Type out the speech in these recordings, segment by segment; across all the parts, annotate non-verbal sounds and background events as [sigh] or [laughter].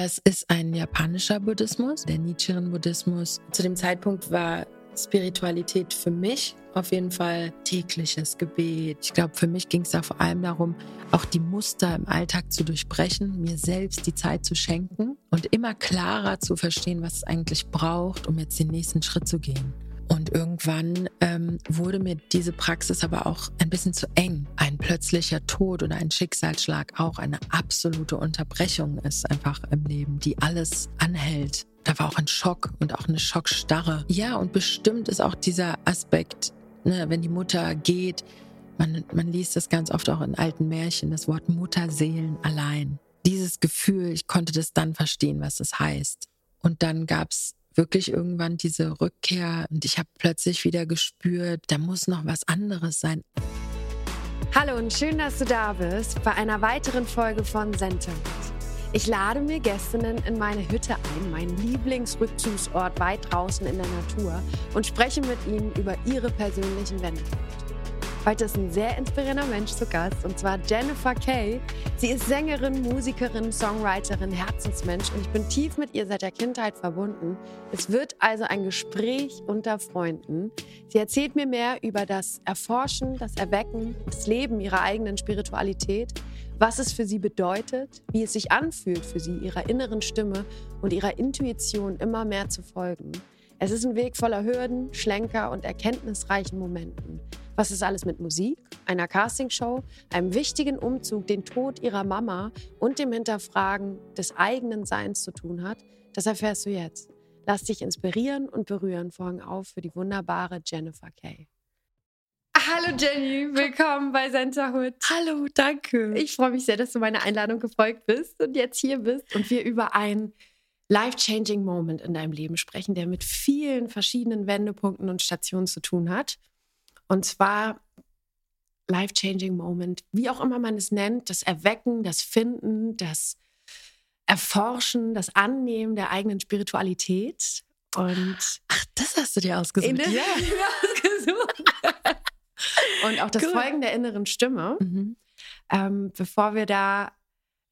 Das ist ein japanischer Buddhismus, der Nichiren-Buddhismus. Zu dem Zeitpunkt war Spiritualität für mich auf jeden Fall tägliches Gebet. Ich glaube, für mich ging es da vor allem darum, auch die Muster im Alltag zu durchbrechen, mir selbst die Zeit zu schenken und immer klarer zu verstehen, was es eigentlich braucht, um jetzt den nächsten Schritt zu gehen. Und irgendwann ähm, wurde mir diese Praxis aber auch ein bisschen zu eng. Ein plötzlicher Tod oder ein Schicksalsschlag auch eine absolute Unterbrechung ist einfach im Leben, die alles anhält. Da war auch ein Schock und auch eine Schockstarre. Ja, und bestimmt ist auch dieser Aspekt, ne, wenn die Mutter geht, man, man liest das ganz oft auch in alten Märchen, das Wort Mutterseelen allein. Dieses Gefühl, ich konnte das dann verstehen, was es heißt. Und dann gab es wirklich irgendwann diese Rückkehr und ich habe plötzlich wieder gespürt, da muss noch was anderes sein. Hallo und schön, dass du da bist bei einer weiteren Folge von Centerwood. Ich lade mir Gästinnen in meine Hütte ein, meinen Lieblingsrückzugsort weit draußen in der Natur und spreche mit ihnen über ihre persönlichen Wendepunkte. Heute ist ein sehr inspirierender Mensch zu Gast und zwar Jennifer Kay. Sie ist Sängerin, Musikerin, Songwriterin, Herzensmensch und ich bin tief mit ihr seit der Kindheit verbunden. Es wird also ein Gespräch unter Freunden. Sie erzählt mir mehr über das Erforschen, das Erwecken, das Leben ihrer eigenen Spiritualität, was es für sie bedeutet, wie es sich anfühlt für sie, ihrer inneren Stimme und ihrer Intuition immer mehr zu folgen. Es ist ein Weg voller Hürden, Schlenker und erkenntnisreichen Momenten. Was es alles mit Musik, einer Castingshow, einem wichtigen Umzug, den Tod ihrer Mama und dem Hinterfragen des eigenen Seins zu tun hat, das erfährst du jetzt. Lass dich inspirieren und berühren. Vorhang auf für die wunderbare Jennifer Kay. Hallo Jenny, willkommen bei Centerhood. Hallo, danke. Ich freue mich sehr, dass du meiner Einladung gefolgt bist und jetzt hier bist und wir über einen life-changing Moment in deinem Leben sprechen, der mit vielen verschiedenen Wendepunkten und Stationen zu tun hat. Und zwar life-changing Moment, wie auch immer man es nennt, das Erwecken, das Finden, das Erforschen, das Annehmen der eigenen Spiritualität. Und Ach, das hast du dir ausgesucht. ja, [laughs] ausgesucht. Und auch das cool. Folgen der inneren Stimme. Mhm. Ähm, bevor wir da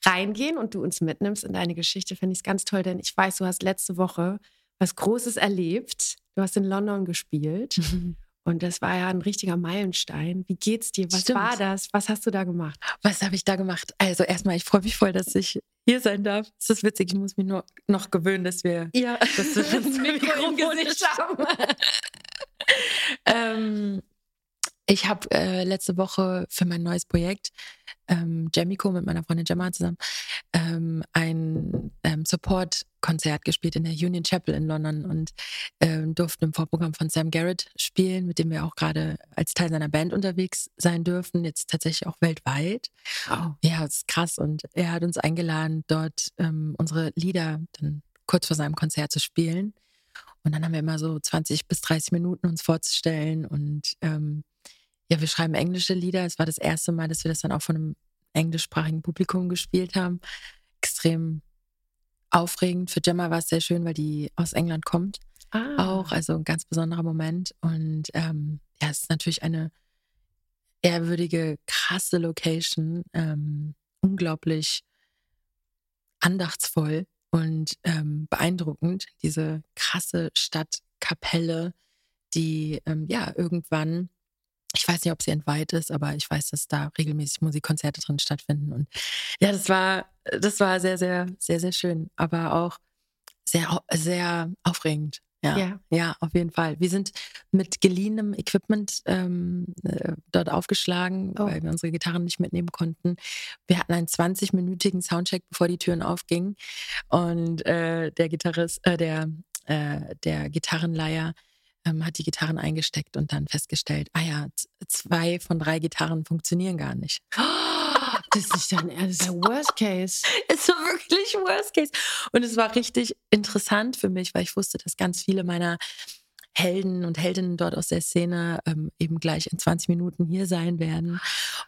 reingehen und du uns mitnimmst in deine Geschichte, finde ich es ganz toll, denn ich weiß, du hast letzte Woche was Großes erlebt. Du hast in London gespielt. Mhm. [laughs] Und das war ja ein richtiger Meilenstein. Wie geht's dir? Was Stimmt. war das? Was hast du da gemacht? Was habe ich da gemacht? Also erstmal, ich freue mich voll, dass ich hier sein darf. Es ist witzig, ich muss mich nur noch gewöhnen, dass wir ja. dass wir [laughs] das Mikro im Gesicht haben. [laughs] ähm, ich habe äh, letzte Woche für mein neues Projekt ähm, Jamico mit meiner Freundin Gemma zusammen ähm, ein ähm, Support-Konzert gespielt in der Union Chapel in London und ähm, durften im Vorprogramm von Sam Garrett spielen, mit dem wir auch gerade als Teil seiner Band unterwegs sein dürfen, jetzt tatsächlich auch weltweit. Oh. Ja, das ist krass und er hat uns eingeladen, dort ähm, unsere Lieder dann kurz vor seinem Konzert zu spielen. Und dann haben wir immer so 20 bis 30 Minuten uns vorzustellen und ähm, ja, wir schreiben englische Lieder. Es war das erste Mal, dass wir das dann auch von einem englischsprachigen Publikum gespielt haben. Extrem aufregend. Für Gemma war es sehr schön, weil die aus England kommt. Ah. Auch, also ein ganz besonderer Moment. Und ähm, ja, es ist natürlich eine ehrwürdige, krasse Location. Ähm, unglaublich andachtsvoll und ähm, beeindruckend. Diese krasse Stadtkapelle, die ähm, ja irgendwann ich weiß nicht, ob sie entweiht ist, aber ich weiß, dass da regelmäßig Musikkonzerte drin stattfinden. Und ja, das war, das war sehr, sehr, sehr, sehr schön, aber auch sehr, sehr aufregend. Ja, ja, ja, auf jeden Fall. Wir sind mit geliehenem Equipment ähm, äh, dort aufgeschlagen, oh. weil wir unsere Gitarren nicht mitnehmen konnten. Wir hatten einen 20-minütigen Soundcheck, bevor die Türen aufgingen. Und äh, der Gitarrist, äh, der, äh, der Gitarrenleier ähm, hat die Gitarren eingesteckt und dann festgestellt, ah ja, zwei von drei Gitarren funktionieren gar nicht. Das [gasps] [laughs] ist dein Ernst, das ist der Worst Case. Es war wirklich Worst Case. Und es war richtig interessant für mich, weil ich wusste, dass ganz viele meiner Helden und Heldinnen dort aus der Szene ähm, eben gleich in 20 Minuten hier sein werden.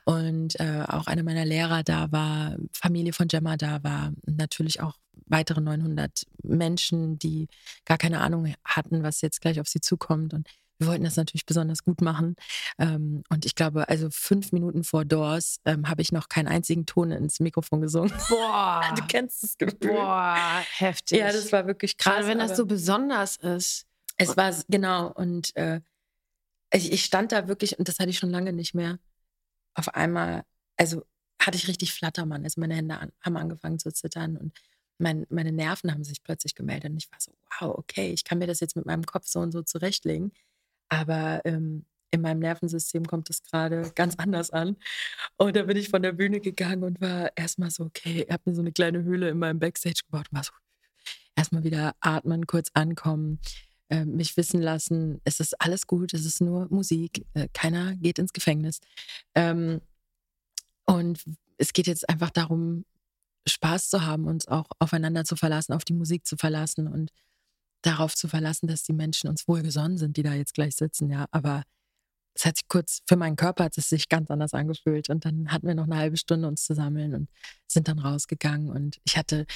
Und äh, auch einer meiner Lehrer da war, Familie von Gemma da war, natürlich auch weitere 900 Menschen, die gar keine Ahnung hatten, was jetzt gleich auf sie zukommt. Und wir wollten das natürlich besonders gut machen. Ähm, und ich glaube, also fünf Minuten vor Doors ähm, habe ich noch keinen einzigen Ton ins Mikrofon gesungen. [laughs] Boah. du kennst das Gefühl. Boah, heftig. Ja, das war wirklich krass. Gerade wenn das so besonders ist. Es war, genau, und äh, ich, ich stand da wirklich, und das hatte ich schon lange nicht mehr, auf einmal, also hatte ich richtig Flattermann. Also meine Hände an, haben angefangen zu zittern und mein, meine Nerven haben sich plötzlich gemeldet. Und ich war so, wow, okay, ich kann mir das jetzt mit meinem Kopf so und so zurechtlegen. Aber ähm, in meinem Nervensystem kommt das gerade ganz anders an. Und da bin ich von der Bühne gegangen und war erstmal so, okay, ich habe mir so eine kleine Höhle in meinem Backstage gebaut und war so, erstmal wieder atmen, kurz ankommen, äh, mich wissen lassen, es ist alles gut, es ist nur Musik, äh, keiner geht ins Gefängnis. Ähm, und es geht jetzt einfach darum, Spaß zu haben, uns auch aufeinander zu verlassen, auf die Musik zu verlassen und darauf zu verlassen, dass die Menschen uns wohlgesonnen sind, die da jetzt gleich sitzen, ja. Aber es hat sich kurz, für meinen Körper hat es sich ganz anders angefühlt. Und dann hatten wir noch eine halbe Stunde uns zu sammeln und sind dann rausgegangen. Und ich hatte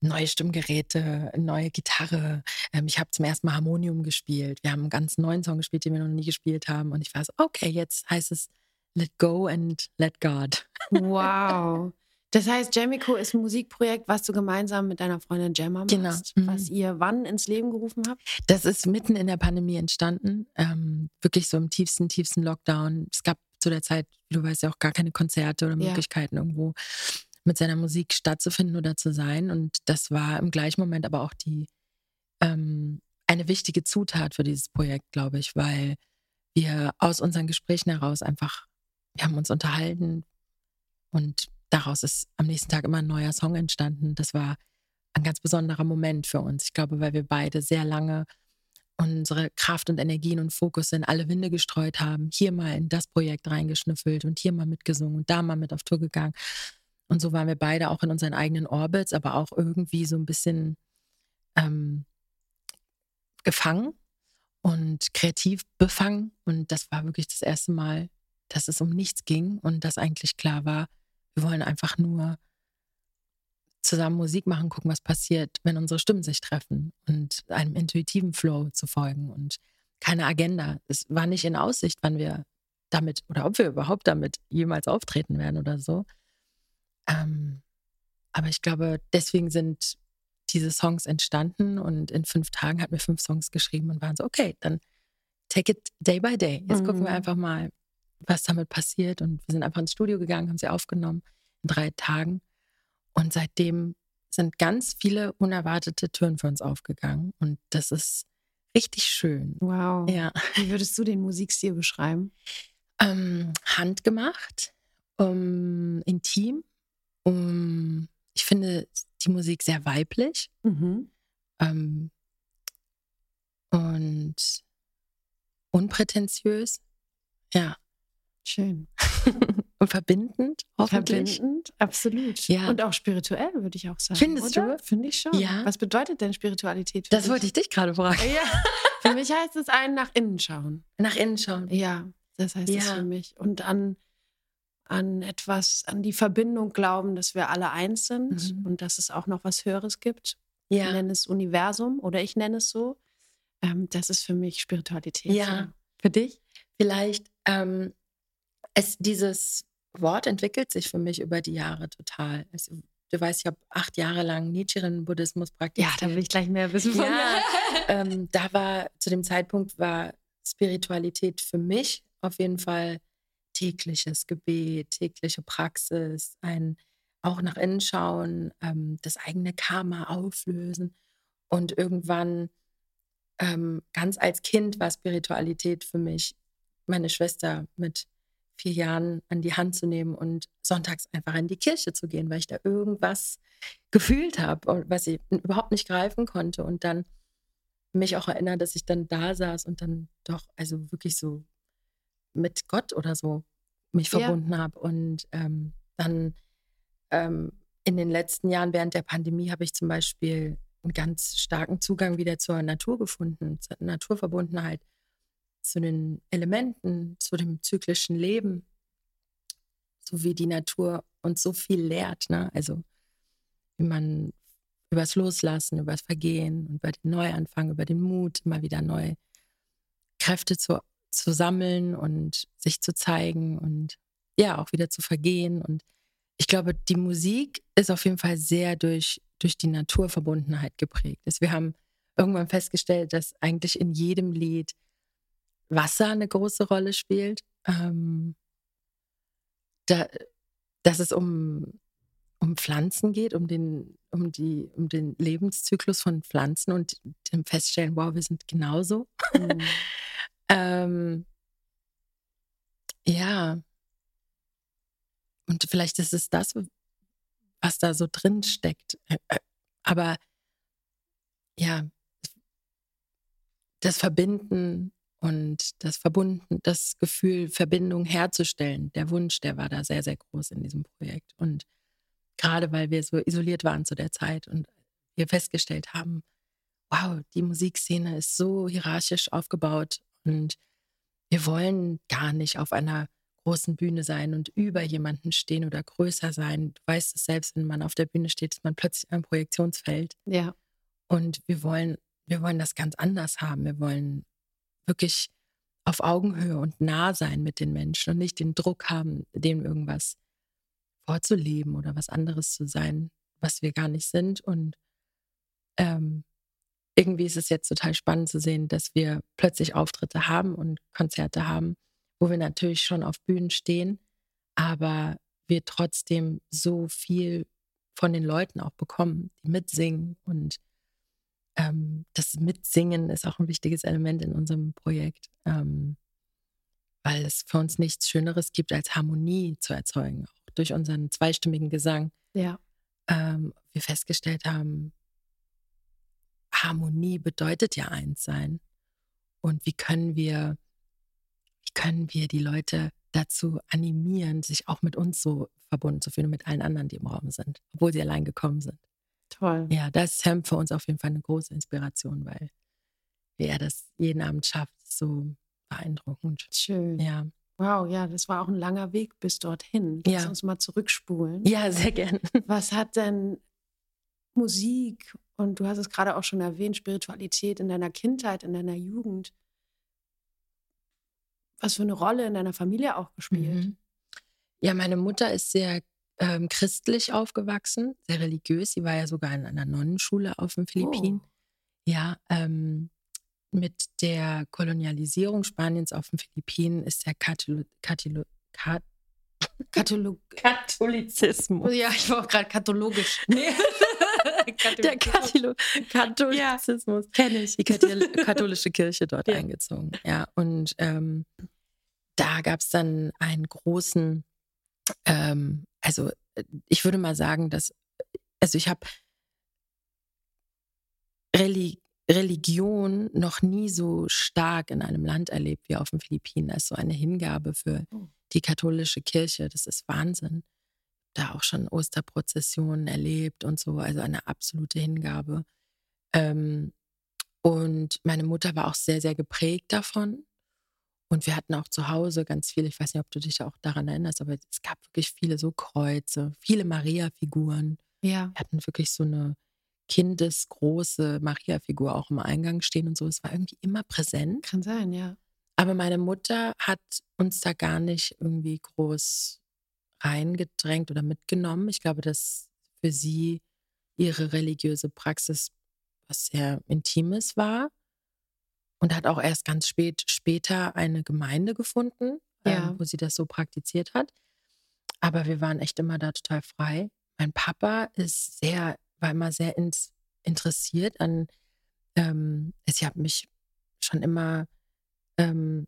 neue Stimmgeräte, neue Gitarre. Ähm, ich habe zum ersten Mal Harmonium gespielt. Wir haben einen ganz neuen Song gespielt, den wir noch nie gespielt haben. Und ich war so, okay, jetzt heißt es Let Go and Let God. Wow. Das heißt, Jamico ist ein Musikprojekt, was du gemeinsam mit deiner Freundin Gemma Genau. machst, Mhm. was ihr wann ins Leben gerufen habt? Das ist mitten in der Pandemie entstanden. Ähm, wirklich so im tiefsten, tiefsten Lockdown. Es gab zu der Zeit, du weißt ja auch gar keine Konzerte oder Ja. Möglichkeiten irgendwo mit seiner Musik stattzufinden oder zu sein. Und das war im gleichen Moment aber auch die ähm, eine wichtige Zutat für dieses Projekt, glaube ich, weil wir aus unseren Gesprächen heraus einfach, wir haben uns unterhalten und daraus ist am nächsten Tag immer ein neuer Song entstanden. Das war ein ganz besonderer Moment für uns. Ich glaube, weil wir beide sehr lange unsere Kraft und Energien und Fokus in alle Winde gestreut haben, hier mal in das Projekt reingeschnüffelt und hier mal mitgesungen und da mal mit auf Tour gegangen. Und so waren wir beide auch in unseren eigenen Orbits, aber auch irgendwie so ein bisschen ähm, gefangen und kreativ befangen. Und das war wirklich das erste Mal, dass es um nichts ging und dass eigentlich klar war, wir wollen einfach nur zusammen Musik machen, gucken, was passiert, wenn unsere Stimmen sich treffen und einem intuitiven Flow zu folgen und keine Agenda. Es war nicht in Aussicht, wann wir damit oder ob wir überhaupt damit jemals auftreten werden oder so. Ähm, aber ich glaube, deswegen sind diese Songs entstanden und in fünf Tagen hatten wir fünf Songs geschrieben und waren so, okay, dann take it day by day. Jetzt gucken wir Mhm. einfach mal, was damit passiert. Und wir sind einfach ins Studio gegangen, haben sie aufgenommen in drei Tagen. Und seitdem sind ganz viele unerwartete Türen für uns aufgegangen. Und das ist richtig schön. Wow. Ja. Wie würdest du den Musikstil beschreiben? Ähm, handgemacht, um, intim. Um, ich finde die Musik sehr weiblich Mhm. ähm, und unprätentiös. Ja. Schön. [laughs] und verbindend, hoffentlich. Verbindend, absolut. Ja. Und auch spirituell, würde ich auch sagen. Findest oder? du? Finde ich schon. Ja. Was bedeutet denn Spiritualität für Das dich? wollte ich dich gerade fragen. Ja. [laughs] für mich heißt es ein nach innen schauen. Nach innen schauen. Ja, das heißt es Ja. für mich. Und an, an etwas, an die Verbindung glauben, dass wir alle eins sind Mhm. und dass es auch noch was Höheres gibt. Ich Ja. nenne es Universum oder ich nenne es so. Ähm, das ist für mich Spiritualität. Ja. Für dich? Vielleicht, ähm, es, dieses Wort entwickelt sich für mich über die Jahre total. Also, du weißt, ich habe acht Jahre lang Nichiren-Buddhismus Ja, praktiziert. da will ich gleich mehr wissen von Ja, [laughs] [laughs] ähm, da war zu dem Zeitpunkt war Spiritualität für mich auf jeden Fall tägliches Gebet, tägliche Praxis, ein auch nach innen schauen, ähm, das eigene Karma auflösen und irgendwann ähm, ganz als Kind war Spiritualität für mich, meine Schwester mit vier Jahren an die Hand zu nehmen und sonntags einfach in die Kirche zu gehen, weil ich da irgendwas gefühlt habe, was ich überhaupt nicht greifen konnte. Und dann mich auch erinnert, dass ich dann da saß und dann doch, also wirklich so mit Gott oder so mich Ja. verbunden habe. Und ähm, dann ähm, in den letzten Jahren während der Pandemie habe ich zum Beispiel einen ganz starken Zugang wieder zur Natur gefunden, zur Naturverbundenheit, zu den Elementen, zu dem zyklischen Leben, so wie die Natur uns so viel lehrt. Ne? Also wie man übers Loslassen, übers Vergehen, über den Neuanfang, über den Mut immer wieder neu Kräfte zu, zu sammeln und sich zu zeigen und ja, auch wieder zu vergehen. Und ich glaube, die Musik ist auf jeden Fall sehr durch, durch die Naturverbundenheit geprägt. Wir haben irgendwann festgestellt, dass eigentlich in jedem Lied Wasser eine große Rolle spielt. Ähm, da, dass es um, um Pflanzen geht, um den, um, die, um den Lebenszyklus von Pflanzen und dem Feststellen, wow, wir sind genauso. Mhm. [laughs] ähm, ja. Und vielleicht ist es das, was da so drin steckt. Aber ja, das Verbinden und das Verbunden, das Gefühl, Verbindung herzustellen, der Wunsch, der war da sehr, sehr groß in diesem Projekt. Und gerade weil wir so isoliert waren zu der Zeit und wir festgestellt haben, wow, die Musikszene ist so hierarchisch aufgebaut und wir wollen gar nicht auf einer großen Bühne sein und über jemanden stehen oder größer sein. Du weißt es selbst, wenn man auf der Bühne steht, ist man plötzlich ein Projektionsfeld. Ja. Und wir wollen, wir wollen das ganz anders haben. Wir wollen wirklich auf Augenhöhe und nah sein mit den Menschen und nicht den Druck haben, dem irgendwas vorzuleben oder was anderes zu sein, was wir gar nicht sind. Und ähm, irgendwie ist es jetzt total spannend zu sehen, dass wir plötzlich Auftritte haben und Konzerte haben, wo wir natürlich schon auf Bühnen stehen, aber wir trotzdem so viel von den Leuten auch bekommen, die mitsingen und ähm, das Mitsingen ist auch ein wichtiges Element in unserem Projekt, ähm, weil es für uns nichts Schöneres gibt, als Harmonie zu erzeugen, auch durch unseren zweistimmigen Gesang. Ja. Ähm, wir festgestellt haben, Harmonie bedeutet ja eins sein. Und wie können wir, wie können wir die Leute dazu animieren, sich auch mit uns so verbunden zu fühlen und mit allen anderen, die im Raum sind, obwohl sie allein gekommen sind. Toll. Ja, das ist Sam für uns auf jeden Fall eine große Inspiration, weil er das jeden Abend schafft, so beeindruckend. Schön. Ja. Wow, ja, das war auch ein langer Weg bis dorthin. Lass ja. uns mal zurückspulen. Ja, sehr gerne. [laughs] Was hat denn Musik und du hast es gerade auch schon erwähnt, Spiritualität in deiner Kindheit, in deiner Jugend, was für eine Rolle in deiner Familie auch gespielt? Mhm. Ja, meine Mutter ist sehr ähm, christlich aufgewachsen, sehr religiös. Sie war ja sogar in einer Nonnenschule auf den Philippinen. Oh. Ja, ähm, mit der Kolonialisierung Spaniens auf den Philippinen ist der Katholo Katholo Kat [laughs] Katholo Katholizismus. Ja, ich war auch gerade kathologisch. [laughs] Nee. [laughs] der Katholo Katholizismus. Ja, kenne ich. Die katholische Kirche dort ja. eingezogen. Ja, und ähm, da gab es dann einen großen ähm, also äh, ich würde mal sagen, dass, also ich habe Reli Religion noch nie so stark in einem Land erlebt wie auf den Philippinen, als so eine Hingabe für oh. die katholische Kirche. Das ist Wahnsinn. Da auch schon Osterprozessionen erlebt und so, also eine absolute Hingabe. Ähm, und meine Mutter war auch sehr, sehr geprägt davon. Und wir hatten auch zu Hause ganz viele, ich weiß nicht, ob du dich auch daran erinnerst, aber es gab wirklich viele so Kreuze, viele Maria-Figuren. Ja. Wir hatten wirklich so eine kindesgroße Maria-Figur auch im Eingang stehen und so. Es war irgendwie immer präsent. Kann sein, ja. Aber meine Mutter hat uns da gar nicht irgendwie groß reingedrängt oder mitgenommen. Ich glaube, dass für sie ihre religiöse Praxis was sehr Intimes war und hat auch erst ganz spät später eine Gemeinde gefunden, ja. äh, wo sie das so praktiziert hat. Aber wir waren echt immer da total frei. Mein Papa ist sehr, war immer sehr ins, interessiert an, ähm, ich habe mich schon immer, ähm,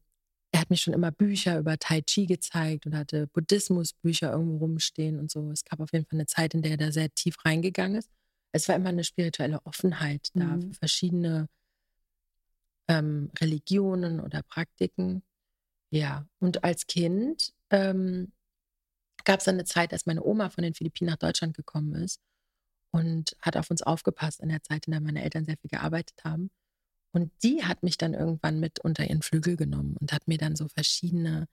er hat mir schon immer Bücher über Tai Chi gezeigt und hatte Buddhismusbücher irgendwo rumstehen und so. Es gab auf jeden Fall eine Zeit, in der er da sehr tief reingegangen ist. Es war immer eine spirituelle Offenheit da mhm. für verschiedene ähm, Religionen oder Praktiken. Ja, und als Kind ähm, gab es eine Zeit, als meine Oma von den Philippinen nach Deutschland gekommen ist und hat auf uns aufgepasst in der Zeit, in der meine Eltern sehr viel gearbeitet haben. Und die hat mich dann irgendwann mit unter ihren Flügel genommen und hat mir dann so verschiedene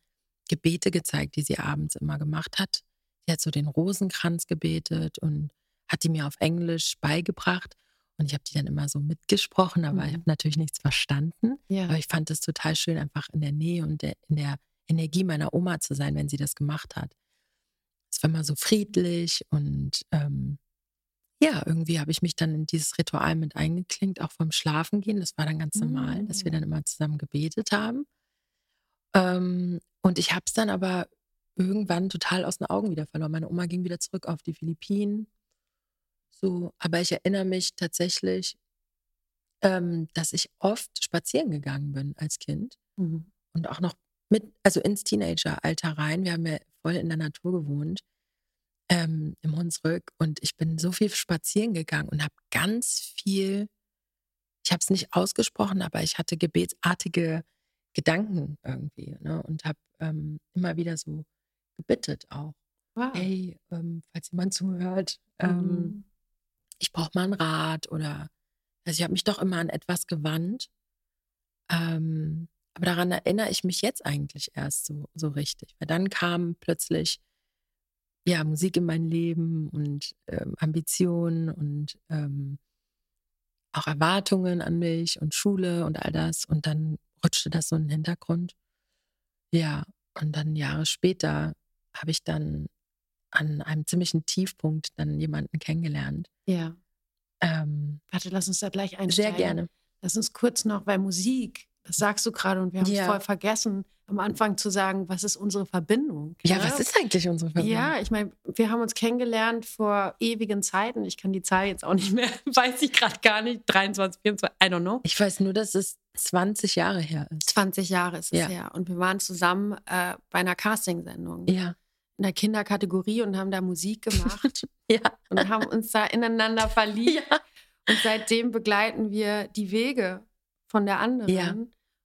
Gebete gezeigt, die sie abends immer gemacht hat. Sie hat so den Rosenkranz gebetet und hat die mir auf Englisch beigebracht. Und ich habe die dann immer so mitgesprochen, aber mhm. ich habe natürlich nichts verstanden. Ja. Aber ich fand es total schön, einfach in der Nähe und der, in der Energie meiner Oma zu sein, wenn sie das gemacht hat. Es war immer so friedlich und ähm, ja, irgendwie habe ich mich dann in dieses Ritual mit eingeklinkt, auch vom Schlafengehen. Das war dann ganz normal, dass wir dann mm. immer zusammen gebetet haben. Ähm, und ich habe es dann aber irgendwann total aus den Augen wieder verloren. Meine Oma ging wieder zurück auf die Philippinen. So, aber ich erinnere mich tatsächlich, ähm, dass ich oft spazieren gegangen bin als Kind mhm. und auch noch mit, also ins Teenageralter rein. Wir haben ja voll in der Natur gewohnt ähm, im Hunsrück und ich bin so viel spazieren gegangen und habe ganz viel, ich habe es nicht ausgesprochen, aber ich hatte gebetsartige Gedanken irgendwie ne? und habe ähm, immer wieder so gebittet auch. Wow. Hey, ähm, falls jemand zuhört, ähm, mhm. Ich brauche mal einen Rat oder also ich habe mich doch immer an etwas gewandt. Ähm, aber daran erinnere ich mich jetzt eigentlich erst so, so richtig. Weil dann kam plötzlich ja, Musik in mein Leben und ähm, Ambitionen und ähm, auch Erwartungen an mich und Schule und all das. Und dann rutschte das so in den Hintergrund. Ja, und dann Jahre später habe ich dann an einem ziemlichen Tiefpunkt dann jemanden kennengelernt. Ja. Ähm, Warte, lass uns da gleich einsteigen. Sehr gerne. Lass uns kurz noch, weil Musik, das sagst du gerade und wir haben es ja. voll vergessen, am Anfang zu sagen, was ist unsere Verbindung? Ja, ja? was ist eigentlich unsere Verbindung? Ja, ich meine, wir haben uns kennengelernt vor ewigen Zeiten. Ich kann die Zahl jetzt auch nicht mehr, [laughs] weiß ich gerade gar nicht. 23, 24, I don't know. Ich weiß nur, dass es 20 Jahre her ist. 20 Jahre ist es ja. her. Und wir waren zusammen äh, bei einer Castingsendung. Ja. In der Kinderkategorie und haben da Musik gemacht. [laughs] ja. Und haben uns da ineinander verliebt. Ja. Und seitdem begleiten wir die Wege von der anderen. Ja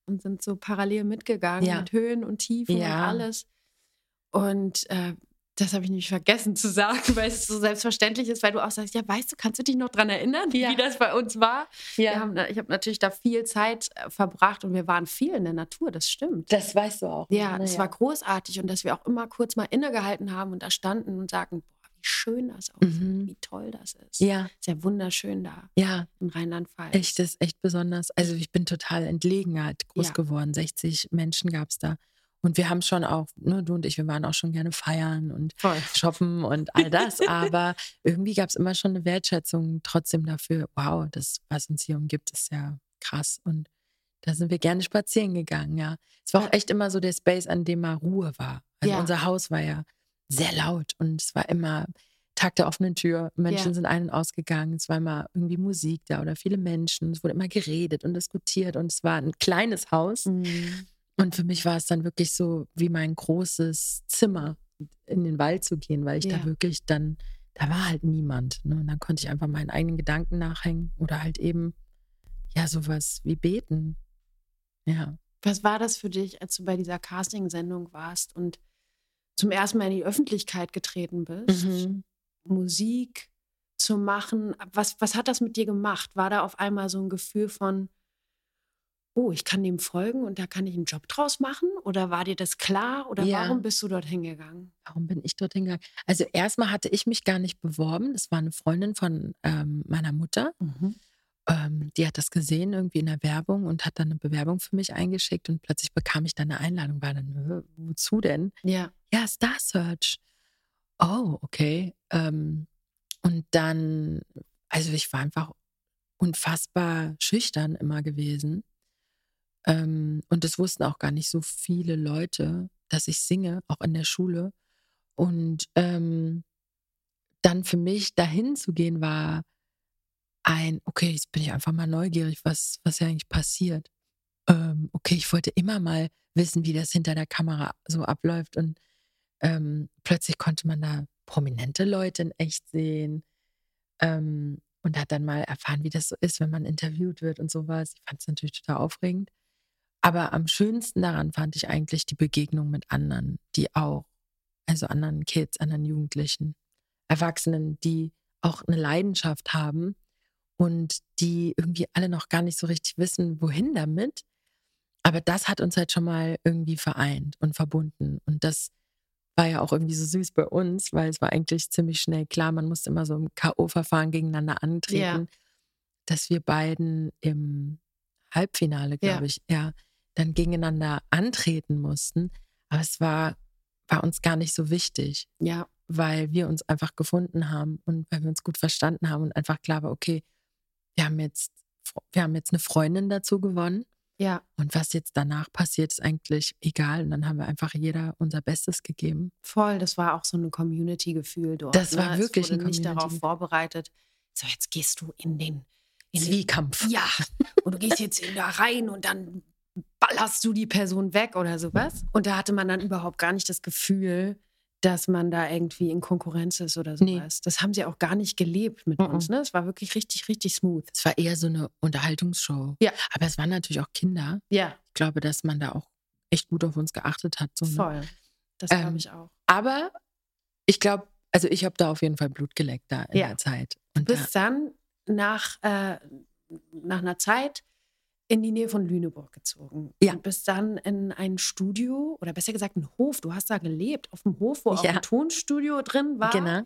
und sind so parallel mitgegangen mit Höhen und Tiefen ja. und alles. Und äh, das habe ich nämlich vergessen zu sagen, weil es so selbstverständlich ist, weil du auch sagst, ja, weißt du, kannst du dich noch daran erinnern, ja. wie das bei uns war? Ja. Haben, ich habe natürlich da viel Zeit äh, verbracht und wir waren viel in der Natur, das stimmt. Das weißt du auch. Ja, es war großartig und dass wir auch immer kurz mal innegehalten haben und da standen und sagten, schön das aussieht, mhm. wie toll das ist. Ja. Ist ja wunderschön da. Ja. In Rheinland-Pfalz. Echt, das ist echt besonders. Also ich bin total entlegen halt groß ja. geworden. 60 Menschen gab es da. Und wir haben schon auch, nur du und ich, wir waren auch schon gerne feiern und Voll. shoppen und all das. Aber irgendwie gab es immer schon eine Wertschätzung trotzdem dafür, wow, das, was uns hier umgibt, ist ja krass. Und da sind wir gerne spazieren gegangen, ja. Es war auch echt immer so der Space, an dem mal Ruhe war. Also ja. unser Haus war ja sehr laut und es war immer Tag der offenen Tür. Menschen ja. sind ein- und ausgegangen. Es war immer irgendwie Musik da oder viele Menschen. Es wurde immer geredet und diskutiert und es war ein kleines Haus. Mhm. Und für mich war es dann wirklich so wie mein großes Zimmer, in den Wald zu gehen, weil ich ja. da wirklich dann, da war halt niemand. Ne? Und dann konnte ich einfach meinen eigenen Gedanken nachhängen oder halt eben, ja, sowas wie beten. Ja. Was war das für dich, als du bei dieser Casting-Sendung warst und zum ersten Mal in die Öffentlichkeit getreten bist, mhm. Musik zu machen. Was, was hat das mit dir gemacht? War da auf einmal so ein Gefühl von, oh, ich kann dem folgen und da kann ich einen Job draus machen? Oder war dir das klar? Oder ja. warum bist du dorthin gegangen? Warum bin ich dorthin gegangen? Also erstmal hatte ich mich gar nicht beworben. Das war eine Freundin von ähm, meiner Mutter. Mhm ähm, die hat das gesehen irgendwie in der Werbung und hat dann eine Bewerbung für mich eingeschickt und plötzlich bekam ich dann eine Einladung. War dann, wozu denn? Ja. Ja, Star Search. Oh, okay. Ähm, und dann, also ich war einfach unfassbar schüchtern immer gewesen. Ähm, und es wussten auch gar nicht so viele Leute, dass ich singe, auch in der Schule. Und ähm, dann für mich dahin zu gehen war, ein, okay, jetzt bin ich einfach mal neugierig, was, was ja eigentlich passiert. Ähm, okay, ich wollte immer mal wissen, wie das hinter der Kamera so abläuft. Und ähm, plötzlich konnte man da prominente Leute in echt sehen. Ähm, und hat dann mal erfahren, wie das so ist, wenn man interviewt wird und sowas. Ich fand es natürlich total aufregend. Aber am schönsten daran fand ich eigentlich die Begegnung mit anderen, die auch, also anderen Kids, anderen Jugendlichen, Erwachsenen, die auch eine Leidenschaft haben und die irgendwie alle noch gar nicht so richtig wissen, wohin damit. Aber das hat uns halt schon mal irgendwie vereint und verbunden. Und das war ja auch irgendwie so süß bei uns, weil es war eigentlich ziemlich schnell klar, man musste immer so im K.O.-Verfahren gegeneinander antreten. Ja. dass wir beiden im Halbfinale, glaube ja. ich, ja, dann gegeneinander antreten mussten. Aber es war, war uns gar nicht so wichtig. Ja. Weil wir uns einfach gefunden haben und weil wir uns gut verstanden haben und einfach klar war, okay, wir haben jetzt, wir haben jetzt eine Freundin dazu gewonnen. Ja. Und was jetzt danach passiert, ist eigentlich egal. Und dann haben wir einfach jeder unser Bestes gegeben. Voll, das war auch so ein Community-Gefühl dort. Das war ne? wirklich es wurde ein nicht darauf vorbereitet. So, jetzt gehst du in den in Zwiekampf. ja. Und du gehst jetzt da rein und dann ballerst du die Person weg oder sowas. Und da hatte man dann überhaupt gar nicht das Gefühl, dass man da irgendwie in Konkurrenz ist oder sowas. Nee. Das haben sie auch gar nicht gelebt mit mm -mm. uns. Ne? Es war wirklich richtig, richtig smooth. Es war eher so eine Unterhaltungsshow. Ja. Aber es waren natürlich auch Kinder. Ja. Ich glaube, dass man da auch echt gut auf uns geachtet hat. So, ne? Voll. Das glaube ähm, ich auch. Aber ich glaube, also ich habe da auf jeden Fall Blut geleckt da in ja. der Zeit. Und Bis da, dann nach, äh, nach einer Zeit in die Nähe von Lüneburg gezogen. Ja. Und bist dann in ein Studio oder besser gesagt ein Hof. Du hast da gelebt, auf dem Hof, wo ja. auch ein Tonstudio drin war. Genau.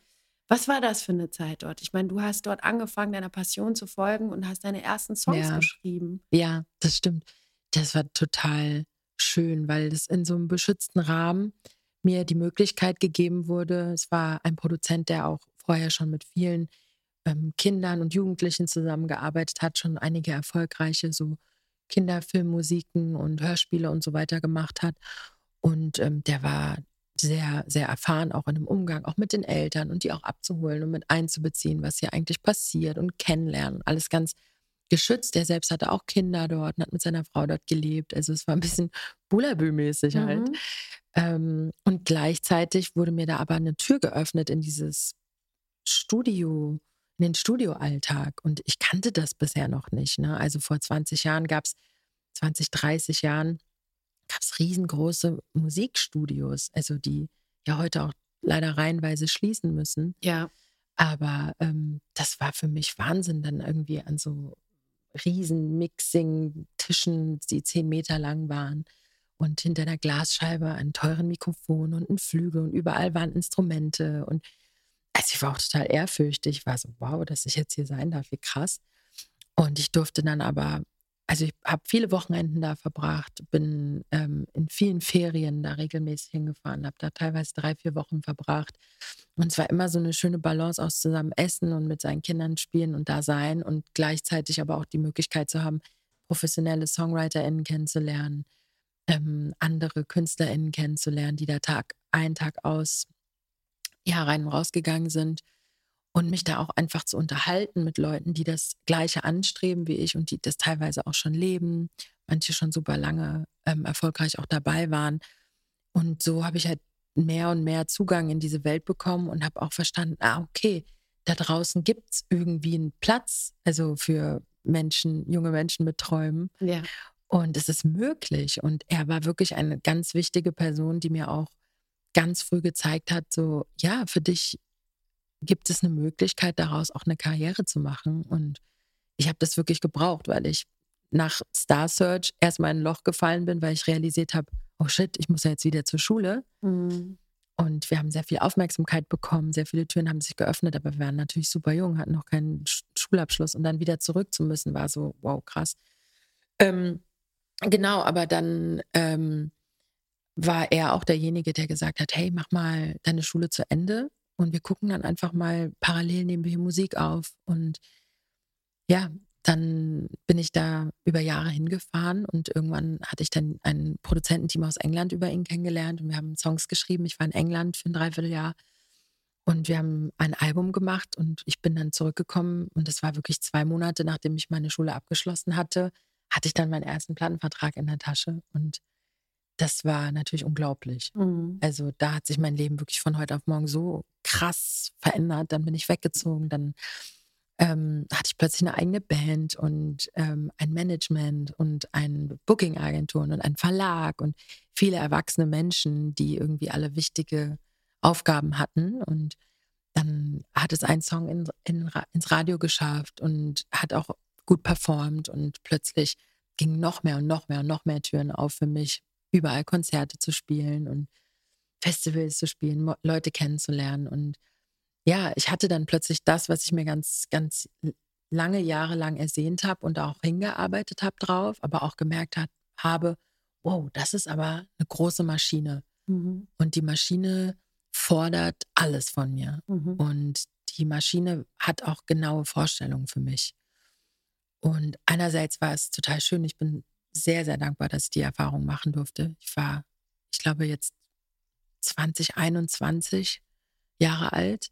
Was war das für eine Zeit dort? Ich meine, du hast dort angefangen, deiner Passion zu folgen und hast deine ersten Songs ja. geschrieben. Ja, das stimmt. Das war total schön, weil das in so einem beschützten Rahmen mir die Möglichkeit gegeben wurde. Es war ein Produzent, der auch vorher schon mit vielen ähm, Kindern und Jugendlichen zusammengearbeitet hat, schon einige erfolgreiche so Kinderfilmmusiken und Hörspiele und so weiter gemacht hat. Und ähm, der war sehr, sehr erfahren, auch in dem Umgang, auch mit den Eltern und die auch abzuholen und mit einzubeziehen, was hier eigentlich passiert und kennenlernen. Alles ganz geschützt. Der selbst hatte auch Kinder dort und hat mit seiner Frau dort gelebt. Also es war ein bisschen [laughs] Bulabü-mäßig halt. Mhm. Ähm, und gleichzeitig wurde mir da aber eine Tür geöffnet in dieses Studio, in den Studioalltag. Und ich kannte das bisher noch nicht. Ne? Also vor 20 Jahren gab es, 20, 30 Jahren gab es riesengroße Musikstudios, also die ja heute auch leider reihenweise schließen müssen. Ja. Aber ähm, das war für mich Wahnsinn, dann irgendwie an so riesen Mixing-Tischen, die zehn Meter lang waren und hinter einer Glasscheibe ein teuren Mikrofon und ein Flügel und überall waren Instrumente und also ich war auch total ehrfürchtig. Ich war so, wow, dass ich jetzt hier sein darf, wie krass. Und ich durfte dann aber, also ich habe viele Wochenenden da verbracht, bin ähm, in vielen Ferien da regelmäßig hingefahren, habe da teilweise drei, vier Wochen verbracht. Und es war immer so eine schöne Balance aus zusammen essen und mit seinen Kindern spielen und da sein und gleichzeitig aber auch die Möglichkeit zu haben, professionelle SongwriterInnen kennenzulernen, ähm, andere KünstlerInnen kennenzulernen, die da Tag ein, Tag aus ja, rein und rausgegangen sind und mich da auch einfach zu unterhalten mit Leuten, die das Gleiche anstreben wie ich und die das teilweise auch schon leben, manche schon super lange ähm, erfolgreich auch dabei waren. Und so habe ich halt mehr und mehr Zugang in diese Welt bekommen und habe auch verstanden, ah, okay, da draußen gibt es irgendwie einen Platz, also für Menschen, junge Menschen mit Träumen. Ja. Und es ist möglich. Und er war wirklich eine ganz wichtige Person, die mir auch ganz früh gezeigt hat, so, ja, für dich gibt es eine Möglichkeit, daraus auch eine Karriere zu machen. Und ich habe das wirklich gebraucht, weil ich nach Star Search erstmal in ein Loch gefallen bin, weil ich realisiert habe, oh shit, ich muss ja jetzt wieder zur Schule. Mhm. Und wir haben sehr viel Aufmerksamkeit bekommen, sehr viele Türen haben sich geöffnet, aber wir waren natürlich super jung, hatten noch keinen Schulabschluss und dann wieder zurück zu müssen, war so, wow, krass. Ähm, genau, aber dann ähm, war er auch derjenige, der gesagt hat, hey, mach mal deine Schule zu Ende und wir gucken dann einfach mal parallel nehmen wir hier Musik auf. Und ja, dann bin ich da über Jahre hingefahren und irgendwann hatte ich dann ein Produzententeam aus England über ihn kennengelernt und wir haben Songs geschrieben. Ich war in England für ein Dreivierteljahr und wir haben ein Album gemacht und ich bin dann zurückgekommen und das war wirklich zwei Monate, nachdem ich meine Schule abgeschlossen hatte, hatte ich dann meinen ersten Plattenvertrag in der Tasche und das war natürlich unglaublich. Mhm. Also da hat sich mein Leben wirklich von heute auf morgen so krass verändert. Dann bin ich weggezogen, dann ähm, hatte ich plötzlich eine eigene Band und ähm, ein Management und ein Booking-Agentur und ein Verlag und viele erwachsene Menschen, die irgendwie alle wichtige Aufgaben hatten. Und dann hat es ein Song in, in, ins Radio geschafft und hat auch gut performt und plötzlich gingen noch mehr und noch mehr und noch mehr Türen auf für mich, überall Konzerte zu spielen und Festivals zu spielen, Leute kennenzulernen. Und ja, ich hatte dann plötzlich das, was ich mir ganz, ganz lange Jahre lang ersehnt habe und auch hingearbeitet habe drauf, aber auch gemerkt hat, habe, wow, das ist aber eine große Maschine. Mhm. Und die Maschine fordert alles von mir. Mhm. Und die Maschine hat auch genaue Vorstellungen für mich. Und einerseits war es total schön. Ich bin sehr, sehr dankbar, dass ich die Erfahrung machen durfte. Ich war, ich glaube, jetzt 2021 Jahre alt,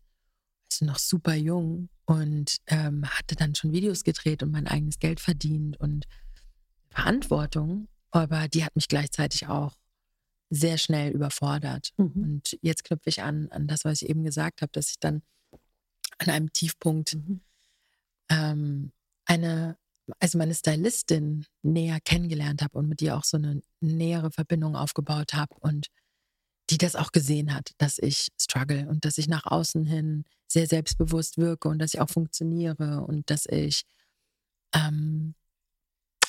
also noch super jung und ähm, hatte dann schon Videos gedreht und mein eigenes Geld verdient und Verantwortung, aber die hat mich gleichzeitig auch sehr schnell überfordert. Mhm. Und jetzt knüpfe ich an, an das, was ich eben gesagt habe, dass ich dann an einem Tiefpunkt mhm. ähm, eine, also meine Stylistin näher kennengelernt habe und mit ihr auch so eine nähere Verbindung aufgebaut habe und die das auch gesehen hat, dass ich struggle und dass ich nach außen hin sehr selbstbewusst wirke und dass ich auch funktioniere und dass ich, ähm,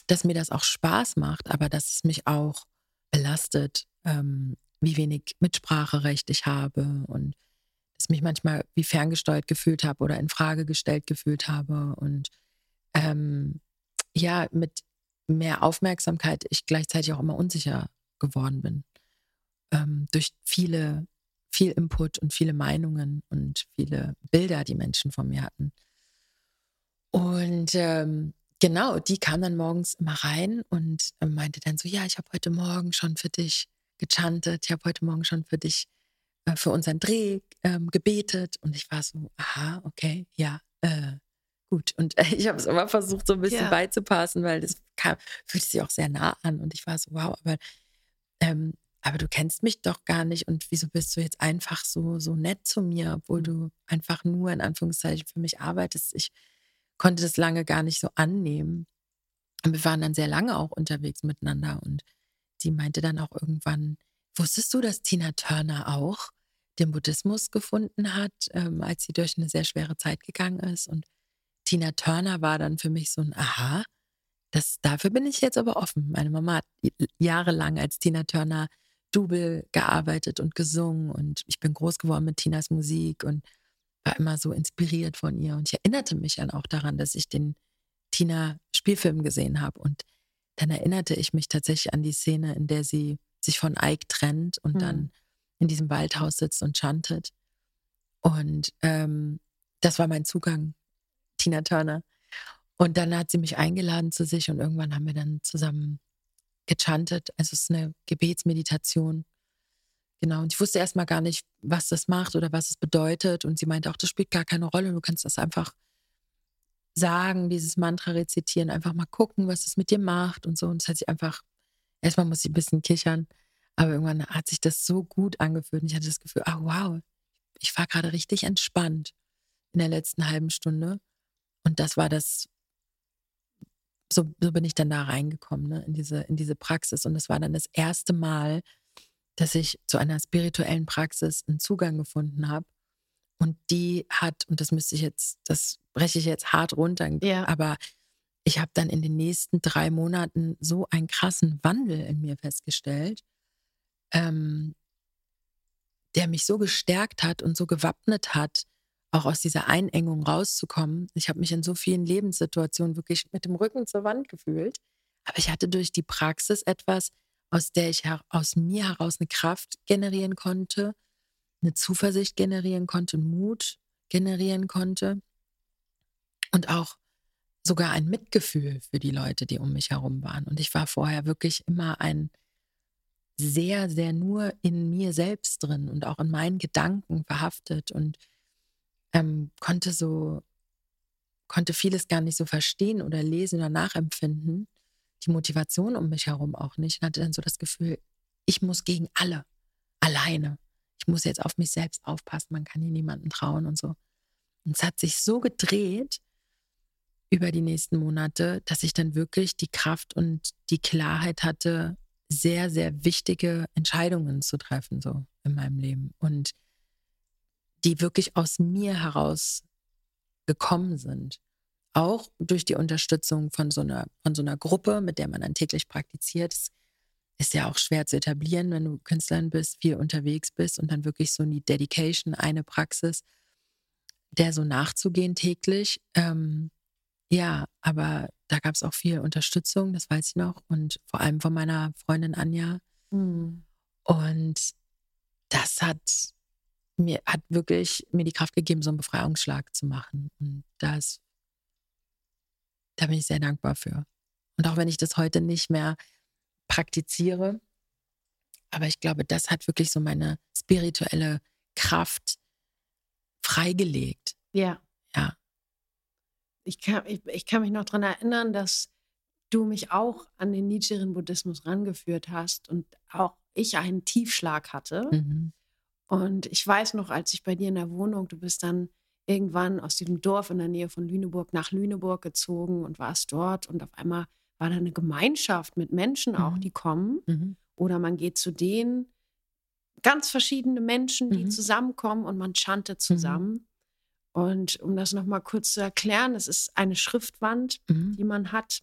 dass mir das auch Spaß macht, aber dass es mich auch belastet, ähm, wie wenig Mitspracherecht ich habe und dass mich manchmal wie ferngesteuert gefühlt habe oder in Frage gestellt gefühlt habe und ähm, ja, mit mehr Aufmerksamkeit ich gleichzeitig auch immer unsicher geworden bin ähm, durch viele, viel Input und viele Meinungen und viele Bilder, die Menschen von mir hatten. Und ähm, genau, die kam dann morgens immer rein und äh, meinte dann so, ja, ich habe heute Morgen schon für dich gechantet, ich habe heute Morgen schon für dich, äh, für unseren Dreh ähm, gebetet. Und ich war so, aha, okay, ja, äh, gut. Und äh, ich habe es immer versucht, so ein bisschen ja. beizupassen, weil das kam, fühlte sich auch sehr nah an. Und ich war so, wow, aber ähm, aber du kennst mich doch gar nicht und wieso bist du jetzt einfach so, so nett zu mir, obwohl du einfach nur in Anführungszeichen für mich arbeitest. Ich konnte das lange gar nicht so annehmen. Und wir waren dann sehr lange auch unterwegs miteinander und sie meinte dann auch irgendwann, wusstest du, dass Tina Turner auch den Buddhismus gefunden hat, ähm, als sie durch eine sehr schwere Zeit gegangen ist? Und Tina Turner war dann für mich so ein Aha. Das, dafür bin ich jetzt aber offen. Meine Mama hat jahrelang als Tina Turner Double gearbeitet und gesungen und ich bin groß geworden mit Tinas Musik und war immer so inspiriert von ihr. Und ich erinnerte mich dann auch daran, dass ich den Tina-Spielfilm gesehen habe. Und dann erinnerte ich mich tatsächlich an die Szene, in der sie sich von Ike trennt und mhm. dann in diesem Waldhaus sitzt und chantet. Und ähm, das war mein Zugang, Tina Turner. Und dann hat sie mich eingeladen zu sich und irgendwann haben wir dann zusammen gechantet. Also es ist eine Gebetsmeditation. Genau. Und ich wusste erstmal gar nicht, was das macht oder was es bedeutet. Und sie meinte auch, das spielt gar keine Rolle. Du kannst das einfach sagen, dieses Mantra rezitieren, einfach mal gucken, was es mit dir macht und so. Und es hat sich einfach, erstmal muss ich ein bisschen kichern, aber irgendwann hat sich das so gut angefühlt. Und ich hatte das Gefühl, ah wow, ich war gerade richtig entspannt in der letzten halben Stunde. Und das war das so, so bin ich dann da reingekommen, ne, in, diese, in diese Praxis. Und es war dann das erste Mal, dass ich zu einer spirituellen Praxis einen Zugang gefunden habe. Und die hat, und das müsste ich jetzt, das breche ich jetzt hart runter, ja. aber ich habe dann in den nächsten drei Monaten so einen krassen Wandel in mir festgestellt, ähm, der mich so gestärkt hat und so gewappnet hat, auch aus dieser Einengung rauszukommen. Ich habe mich in so vielen Lebenssituationen wirklich mit dem Rücken zur Wand gefühlt. Aber ich hatte durch die Praxis etwas, aus der ich aus mir heraus eine Kraft generieren konnte, eine Zuversicht generieren konnte, Mut generieren konnte und auch sogar ein Mitgefühl für die Leute, die um mich herum waren. Und ich war vorher wirklich immer ein sehr, sehr nur in mir selbst drin und auch in meinen Gedanken verhaftet und ähm, konnte so, konnte vieles gar nicht so verstehen oder lesen oder nachempfinden. Die Motivation um mich herum auch nicht. Und hatte dann so das Gefühl, ich muss gegen alle, alleine. Ich muss jetzt auf mich selbst aufpassen, man kann hier niemandem trauen und so. Und es hat sich so gedreht über die nächsten Monate, dass ich dann wirklich die Kraft und die Klarheit hatte, sehr, sehr wichtige Entscheidungen zu treffen, so in meinem Leben. Und die wirklich aus mir heraus gekommen sind. Auch durch die Unterstützung von so einer, von so einer Gruppe, mit der man dann täglich praktiziert. Das ist ja auch schwer zu etablieren, wenn du Künstlerin bist, viel unterwegs bist und dann wirklich so die Dedication, eine Praxis, der so nachzugehen täglich. Ähm, Ja, aber da gab es auch viel Unterstützung, das weiß ich noch. Und vor allem von meiner Freundin Anja. Mhm. Und das hat mir, hat wirklich mir die Kraft gegeben, so einen Befreiungsschlag zu machen. Und das, da bin ich sehr dankbar für. Und auch wenn ich das heute nicht mehr praktiziere, aber ich glaube, das hat wirklich so meine spirituelle Kraft freigelegt. Ja. Ja. Ich kann, ich, ich kann mich noch daran erinnern, dass du mich auch an den Nichiren Buddhismus rangeführt hast und auch ich einen Tiefschlag hatte. Mhm. Und ich weiß noch, als ich bei dir in der Wohnung, du bist dann irgendwann aus diesem Dorf in der Nähe von Lüneburg nach Lüneburg gezogen und warst dort und auf einmal war da eine Gemeinschaft mit Menschen auch, mhm. die kommen. Mhm. Oder man geht zu denen, ganz verschiedene Menschen, die mhm. zusammenkommen und man chantet mhm. zusammen. Und um das nochmal kurz zu erklären, es ist eine Schriftwand, mhm. die man hat.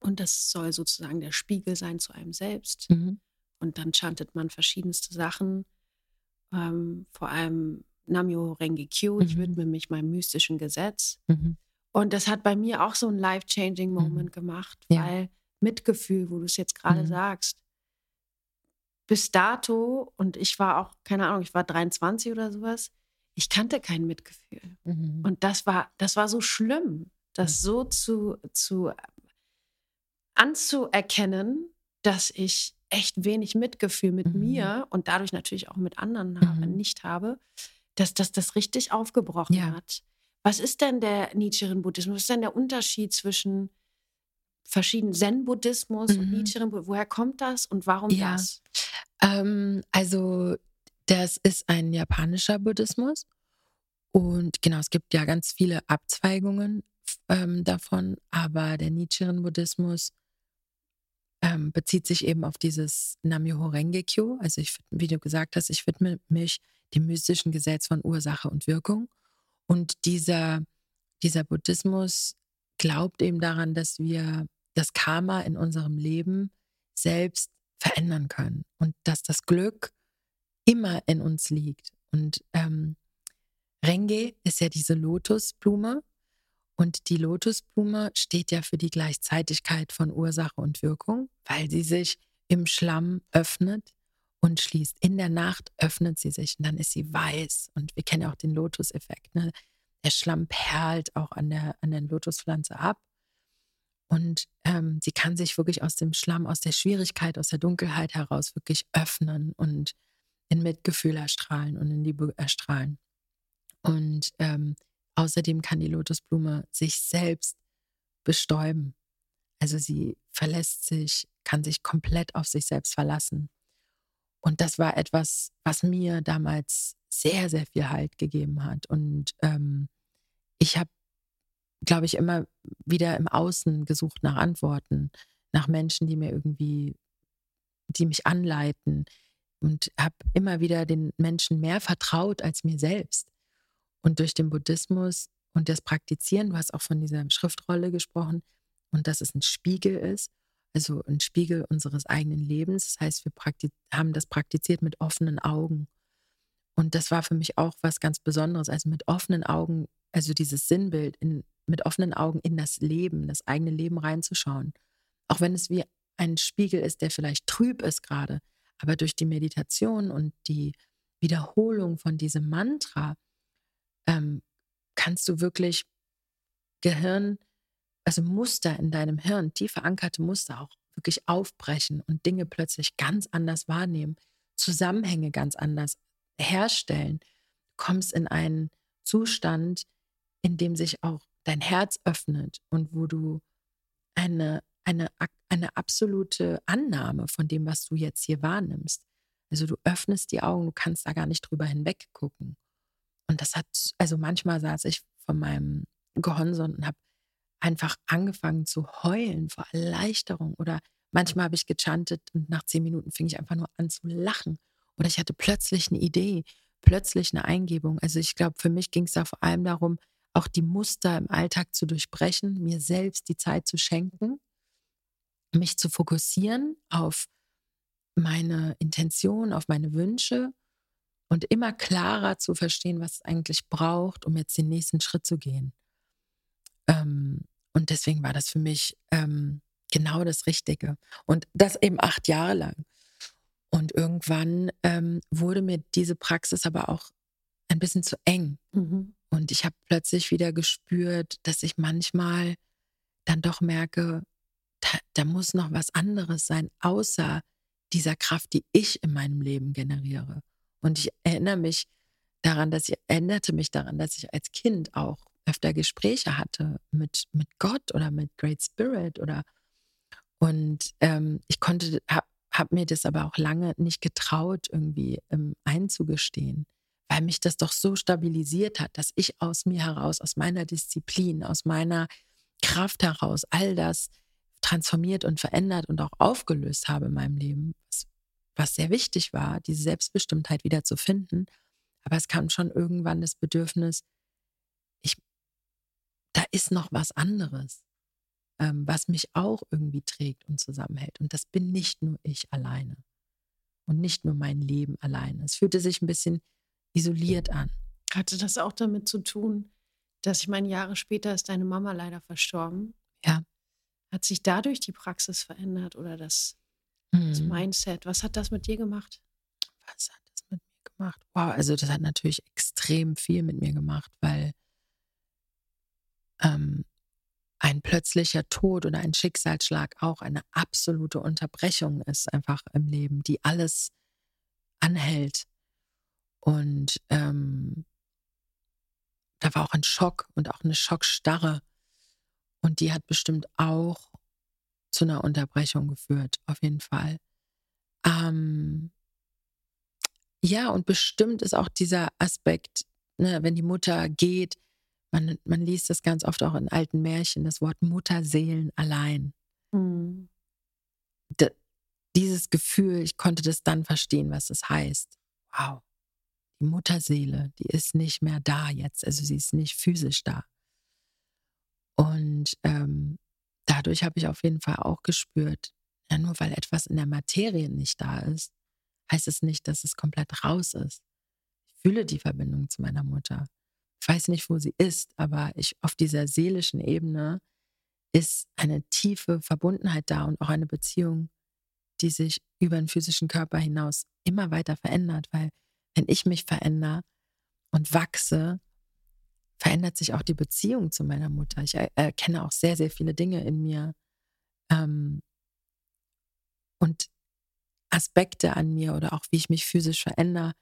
Und das soll sozusagen der Spiegel sein zu einem selbst. Mhm. Und dann chantet man verschiedenste Sachen ähm, vor allem Namyo Renge Kyo, mhm. ich widme mich meinem mystischen Gesetz. Mhm. Und das hat bei mir auch so ein life-changing mhm. Moment mhm. gemacht, weil ja. Mitgefühl, wo du es jetzt gerade mhm. sagst, bis dato, und ich war auch, keine Ahnung, ich war 23 oder sowas, ich kannte kein Mitgefühl. Mhm. Und das war, das war so schlimm, das so zu, zu anzuerkennen, dass ich echt wenig Mitgefühl mit mhm. mir und dadurch natürlich auch mit anderen habe, mhm. nicht habe, dass das das richtig aufgebrochen ja. hat. Was ist denn der Nichiren-Buddhismus? Was ist denn der Unterschied zwischen verschiedenen Zen-Buddhismus mhm. und Nichiren? Woher kommt das und warum ja. das? Ähm, also das ist ein japanischer Buddhismus und genau, es gibt ja ganz viele Abzweigungen ähm, davon, aber der Nichiren-Buddhismus ähm, bezieht sich eben auf dieses Namyoho Renge-kyo. Also ich, wie du gesagt hast, ich widme mich dem mystischen Gesetz von Ursache und Wirkung. Und dieser, dieser Buddhismus glaubt eben daran, dass wir das Karma in unserem Leben selbst verändern können und dass das Glück immer in uns liegt. Und ähm, Renge ist ja diese Lotusblume und die Lotusblume steht ja für die Gleichzeitigkeit von Ursache und Wirkung, weil sie sich im Schlamm öffnet und schließt. In der Nacht öffnet sie sich und dann ist sie weiß. Und wir kennen ja auch den Lotus-Effekt. Ne? Der Schlamm perlt auch an der, an der Lotuspflanze ab. Und ähm, sie kann sich wirklich aus dem Schlamm, aus der Schwierigkeit, aus der Dunkelheit heraus wirklich öffnen und in Mitgefühl erstrahlen und in Liebe erstrahlen. Und ähm, Außerdem kann die Lotusblume sich selbst bestäuben. Also sie verlässt sich, kann sich komplett auf sich selbst verlassen. Und das war etwas, was mir damals sehr, sehr viel Halt gegeben hat. Und ähm, ich habe, glaube ich, immer wieder im Außen gesucht nach Antworten, nach Menschen, die mir irgendwie, die mich anleiten. Und habe immer wieder den Menschen mehr vertraut als mir selbst. Und durch den Buddhismus und das Praktizieren, du hast auch von dieser Schriftrolle gesprochen und dass es ein Spiegel ist, also ein Spiegel unseres eigenen Lebens. Das heißt, wir haben das praktiziert mit offenen Augen. Und das war für mich auch was ganz Besonderes, also mit offenen Augen, also dieses Sinnbild, in, mit offenen Augen in das Leben, das eigene Leben reinzuschauen. Auch wenn es wie ein Spiegel ist, der vielleicht trüb ist gerade, aber durch die Meditation und die Wiederholung von diesem Mantra ähm, kannst du wirklich Gehirn, also Muster in deinem Hirn, tief verankerte Muster auch wirklich aufbrechen und Dinge plötzlich ganz anders wahrnehmen, Zusammenhänge ganz anders herstellen. Du kommst in einen Zustand, in dem sich auch dein Herz öffnet und wo du eine, eine, eine absolute Annahme von dem, was du jetzt hier wahrnimmst. Also du öffnest die Augen, du kannst da gar nicht drüber hinweg gucken. Und das hat, also manchmal saß ich von meinem Gehonse und habe einfach angefangen zu heulen vor Erleichterung. Oder manchmal habe ich gechantet und nach zehn Minuten fing ich einfach nur an zu lachen. Oder ich hatte plötzlich eine Idee, plötzlich eine Eingebung. Also ich glaube, für mich ging es da vor allem darum, auch die Muster im Alltag zu durchbrechen, mir selbst die Zeit zu schenken, mich zu fokussieren auf meine Intention, auf meine Wünsche und immer klarer zu verstehen, was es eigentlich braucht, um jetzt den nächsten Schritt zu gehen. Ähm, und deswegen war das für mich ähm, genau das Richtige. Und das eben acht Jahre lang. Und irgendwann ähm, wurde mir diese Praxis aber auch ein bisschen zu eng. Mhm. Und ich habe plötzlich wieder gespürt, dass ich manchmal dann doch merke, da, da, muss noch was anderes sein, außer dieser Kraft, die ich in meinem Leben generiere. Und ich erinnere mich daran, dass ich erinnerte mich daran, dass ich als Kind auch öfter Gespräche hatte mit, mit Gott oder mit Great Spirit oder und ähm, ich konnte, habe hab mir das aber auch lange nicht getraut, irgendwie ähm, einzugestehen, weil mich das doch so stabilisiert hat, dass ich aus mir heraus, aus meiner Disziplin, aus meiner Kraft heraus all das transformiert und verändert und auch aufgelöst habe in meinem Leben, was, was sehr wichtig war, diese Selbstbestimmtheit wieder zu finden. Aber es kam schon irgendwann das Bedürfnis, ich, da ist noch was anderes, ähm, was mich auch irgendwie trägt und zusammenhält. Und das bin nicht nur ich alleine und nicht nur mein Leben alleine. Es fühlte sich ein bisschen isoliert an. Hatte das auch damit zu tun, dass ich meine, Jahre später ist deine Mama leider verstorben? Ja. Hat sich dadurch die Praxis verändert oder das. Das Mindset? Was hat das mit dir gemacht? Was hat das mit mir gemacht? Wow, also das hat natürlich extrem viel mit mir gemacht, weil ähm, ein plötzlicher Tod oder ein Schicksalsschlag auch eine absolute Unterbrechung ist einfach im Leben, die alles anhält. Und ähm, da war auch ein Schock und auch eine Schockstarre. Und die hat bestimmt auch zu einer Unterbrechung geführt, auf jeden Fall. Ähm, ja, und bestimmt ist auch dieser Aspekt, ne, wenn die Mutter geht, man, man liest das ganz oft auch in alten Märchen, das Wort Mutterseelen allein. Mhm. dieses Gefühl, ich konnte das dann verstehen, was das heißt. Wow, die Mutterseele, die ist nicht mehr da jetzt, also sie ist nicht physisch da. Und ähm, dadurch habe ich auf jeden Fall auch gespürt, ja, nur weil etwas in der Materie nicht da ist, heißt es nicht, dass es komplett raus ist. Ich fühle die Verbindung zu meiner Mutter. Ich weiß nicht, wo sie ist, aber ich auf dieser seelischen Ebene ist eine tiefe Verbundenheit da und auch eine Beziehung, die sich über den physischen Körper hinaus immer weiter verändert, weil wenn ich mich verändere und wachse, verändert sich auch die Beziehung zu meiner Mutter. Ich erkenne auch sehr, sehr viele Dinge in mir ähm, und Aspekte an mir oder auch wie ich mich physisch verändere,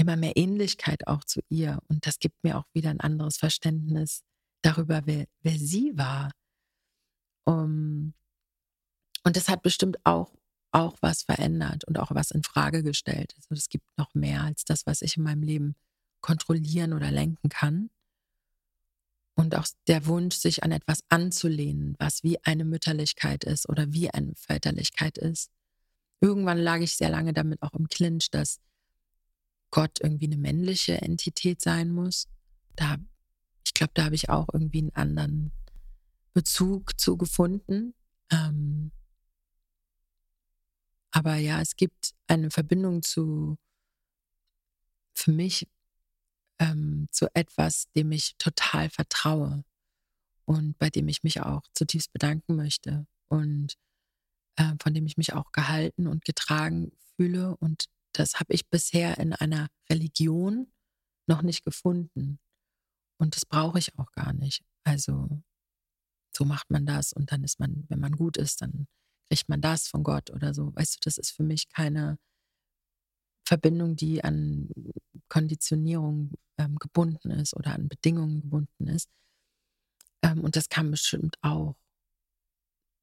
immer mehr Ähnlichkeit auch zu ihr. Und das gibt mir auch wieder ein anderes Verständnis darüber, wer, wer sie war. Um, und das hat bestimmt auch, auch was verändert und auch was in Frage gestellt. Also es gibt noch mehr als das, was ich in meinem Leben kontrollieren oder lenken kann. Und auch der Wunsch, sich an etwas anzulehnen, was wie eine Mütterlichkeit ist oder wie eine Väterlichkeit ist. Irgendwann lag ich sehr lange damit auch im Clinch, dass Gott irgendwie eine männliche Entität sein muss. Da, ich glaube, da habe ich auch irgendwie einen anderen Bezug zu gefunden. Ähm, aber ja, es gibt eine Verbindung zu, für mich, ähm, zu etwas, dem ich total vertraue und bei dem ich mich auch zutiefst bedanken möchte und äh, von dem ich mich auch gehalten und getragen fühle und das habe ich bisher in einer Religion noch nicht gefunden. Und das brauche ich auch gar nicht. Also so macht man das und dann ist man, wenn man gut ist, dann kriegt man das von Gott oder so. Weißt du, das ist für mich keine Verbindung, die an Konditionierung ähm, gebunden ist oder an Bedingungen gebunden ist. Ähm, und das kam bestimmt auch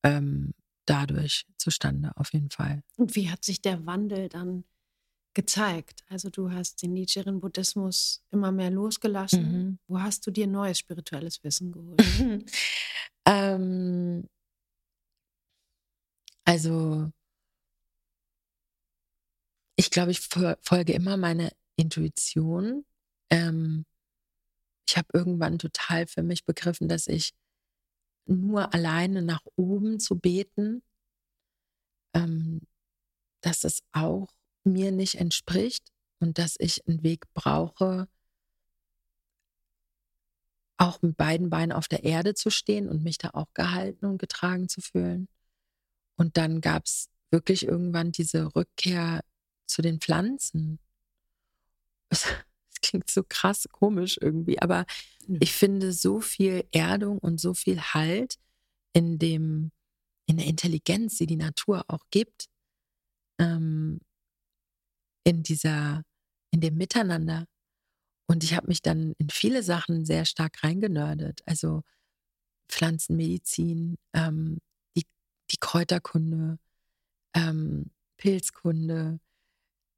ähm, dadurch zustande, auf jeden Fall. Und wie hat sich der Wandel dann gezeigt? Also du hast den Nichiren Buddhismus immer mehr losgelassen. Mhm. Wo hast du dir neues spirituelles Wissen geholt? [laughs] ähm, also ich glaube, ich folge immer meiner Intuition. Ähm, ich habe irgendwann total für mich begriffen, dass ich nur alleine nach oben zu beten, ähm, dass es auch mir nicht entspricht und dass ich einen Weg brauche, auch mit beiden Beinen auf der Erde zu stehen und mich da auch gehalten und getragen zu fühlen. Und dann gab es wirklich irgendwann diese Rückkehr zu den Pflanzen. Es, [laughs] klingt so krass komisch irgendwie, aber ich finde so viel Erdung und so viel Halt in dem, in der Intelligenz, die die Natur auch gibt, ähm, in dieser, in dem Miteinander. Und ich habe mich dann in viele Sachen sehr stark reingenördet. Also Pflanzenmedizin, ähm, die, die Kräuterkunde, ähm, Pilzkunde.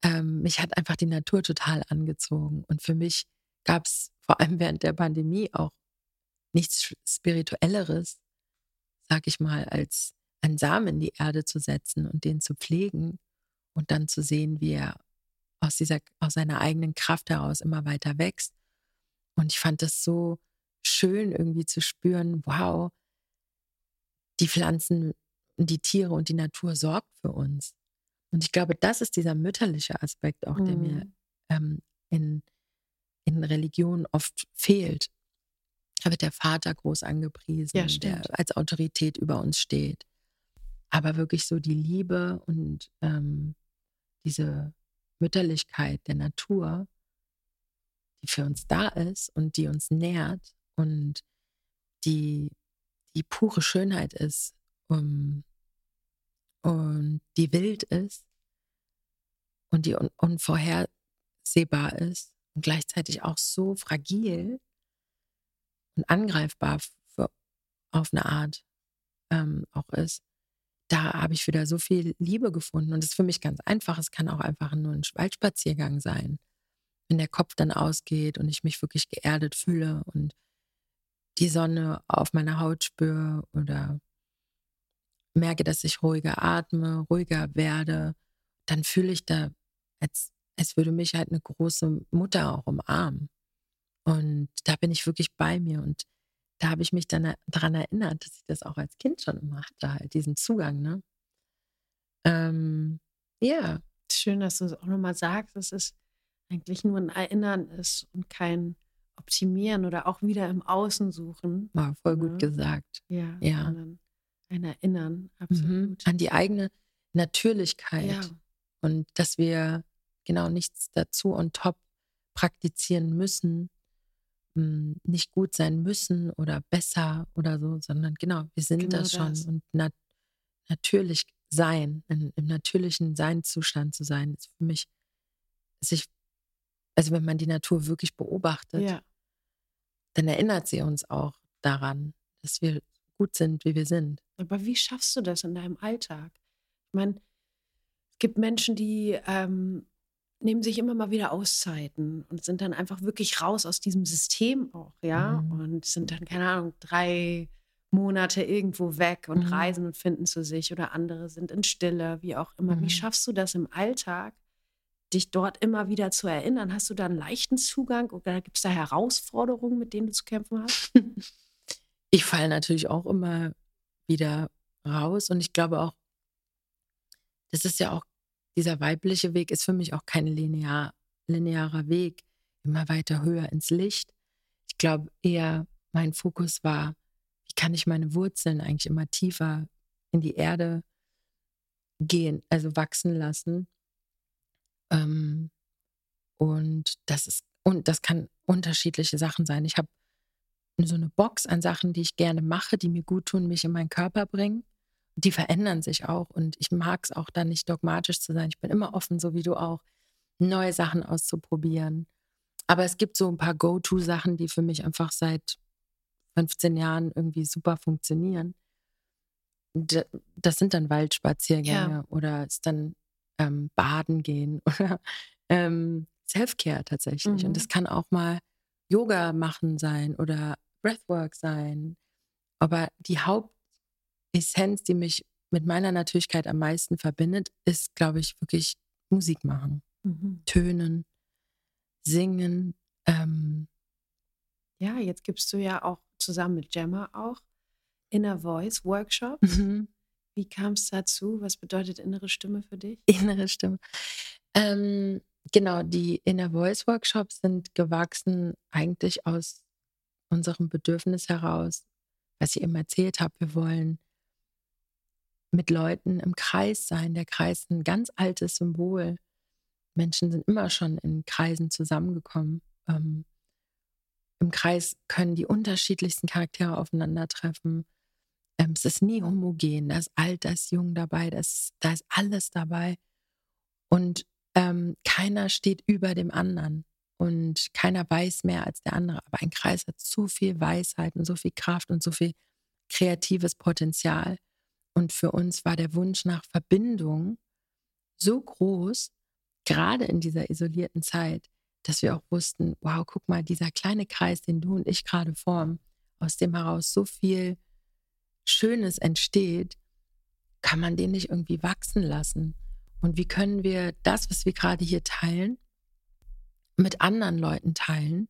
Ähm, mich hat einfach die Natur total angezogen. Und für mich gab es vor allem während der Pandemie auch nichts Spirituelleres, sag ich mal, als einen Samen in die Erde zu setzen und den zu pflegen und dann zu sehen, wie er aus dieser, aus seiner eigenen Kraft heraus immer weiter wächst. Und ich fand das so schön irgendwie zu spüren, wow, die Pflanzen, die Tiere und die Natur sorgt für uns. Und ich glaube, das ist dieser mütterliche Aspekt auch, der mir mhm. ähm, in, in Religion oft fehlt. Da wird der Vater groß angepriesen, ja, der als Autorität über uns steht. Aber wirklich so die Liebe und ähm, diese Mütterlichkeit der Natur, die für uns da ist und die uns nährt und die die pure Schönheit ist um, und die wild ist und die un unvorhersehbar ist und gleichzeitig auch so fragil und angreifbar für, auf eine Art ähm, auch ist, da habe ich wieder so viel Liebe gefunden. Und es ist für mich ganz einfach. Es kann auch einfach nur ein Waldspaziergang sein. Wenn der Kopf dann ausgeht und ich mich wirklich geerdet fühle und die Sonne auf meiner Haut spüre oder merke, dass ich ruhiger atme, ruhiger werde, dann fühle ich da, als, als würde mich halt eine große Mutter auch umarmen. Und da bin ich wirklich bei mir. Und da habe ich mich dann daran erinnert, dass ich das auch als Kind schon immer hatte, halt diesen Zugang, ne? Ähm, ja. Schön, dass du es auch nochmal sagst, dass es eigentlich nur ein Erinnern ist und kein Optimieren oder auch wieder im Außen suchen. War voll gut ne? gesagt. Ja. ja. Ein Erinnern, mhm. absolut. Mhm. An die eigene Natürlichkeit. Ja. Und dass wir genau nichts dazu und top praktizieren müssen, hm, nicht gut sein müssen oder besser oder so, sondern genau, wir sind genau das schon das. und nat natürlich sein, in, im natürlichen Seinzustand zu sein, ist für mich, sich, also wenn man die Natur wirklich beobachtet, ja. dann erinnert sie uns auch daran, dass wir gut sind, wie wir sind. Aber wie schaffst du das in deinem Alltag? Ich meine, es gibt Menschen, die ähm, nehmen sich immer mal wieder Auszeiten und sind dann einfach wirklich raus aus diesem System auch, ja, mhm. und sind dann, keine Ahnung, drei Monate irgendwo weg und mhm. reisen und finden zu sich oder andere sind in Stille, wie auch immer. Mhm. Wie schaffst du das im Alltag, dich dort immer wieder zu erinnern? Hast du da einen leichten Zugang oder gibt es da Herausforderungen, mit denen du zu kämpfen hast? [laughs] Ich falle natürlich auch immer wieder raus und ich glaube auch, das ist ja auch dieser weibliche Weg ist für mich auch kein linear, linearer Weg, immer weiter höher ins Licht. Ich glaube eher, mein Fokus war, wie kann ich meine Wurzeln eigentlich immer tiefer in die Erde gehen, also wachsen lassen. Ähm, und das ist, und das kann unterschiedliche Sachen sein. Ich habe so eine Box an Sachen, die ich gerne mache, die mir gut tun, mich in meinen Körper bringen die verändern sich auch und ich mag es auch dann nicht dogmatisch zu sein. Ich bin immer offen, so wie du auch, neue Sachen auszuprobieren. Aber es gibt so ein paar Go-To-Sachen, die für mich einfach seit 15 Jahren irgendwie super funktionieren. Das sind dann Waldspaziergänge ja. oder ist dann ähm, Baden gehen [laughs] oder ähm, Self-Care tatsächlich. Mhm. Und das kann auch mal Yoga machen sein oder Breathwork sein. Aber die Haupt Essenz, die mich mit meiner Natürlichkeit am meisten verbindet, ist, glaube ich, wirklich Musik machen. Mhm. Tönen, singen. Ähm. Ja, jetzt gibst du ja auch zusammen mit Gemma auch Inner Voice Workshops. Mhm. Wie kam es dazu? Was bedeutet innere Stimme für dich? [laughs] Innere Stimme. Ähm, genau, die Inner Voice Workshops sind gewachsen eigentlich aus unserem Bedürfnis heraus, was ich eben erzählt habe, wir wollen mit Leuten im Kreis sein. Der Kreis ist ein ganz altes Symbol. Menschen sind immer schon in Kreisen zusammengekommen. Ähm, Im Kreis können die unterschiedlichsten Charaktere aufeinandertreffen. Ähm, es ist nie homogen. Da ist alt, da ist jung dabei, da ist, da ist alles dabei. Und ähm, keiner steht über dem anderen und keiner weiß mehr als der andere. Aber ein Kreis hat so viel Weisheit und so viel Kraft und so viel kreatives Potenzial. Und für uns war der Wunsch nach Verbindung so groß, gerade in dieser isolierten Zeit, dass wir auch wussten, wow, guck mal, dieser kleine Kreis, den du und ich gerade formen, aus dem heraus so viel Schönes entsteht, kann man den nicht irgendwie wachsen lassen? Und wie können wir das, was wir gerade hier teilen, mit anderen Leuten teilen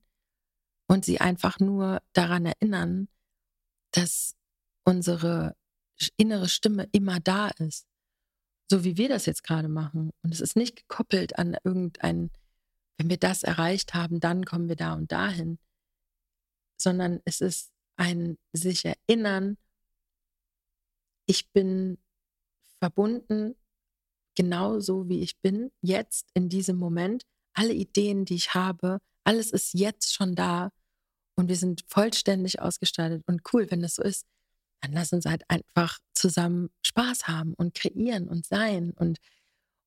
und sie einfach nur daran erinnern, dass unsere innere Stimme immer da ist. So wie wir das jetzt gerade machen. Und es ist nicht gekoppelt an irgendein, wenn wir das erreicht haben, dann kommen wir da und dahin, sondern es ist ein sich erinnern, ich bin verbunden, genauso wie ich bin, jetzt in diesem Moment. Alle Ideen, die ich habe, alles ist jetzt schon da und wir sind vollständig ausgestattet. Und cool, wenn das so ist, dann lass uns halt einfach zusammen Spaß haben und kreieren und sein. Und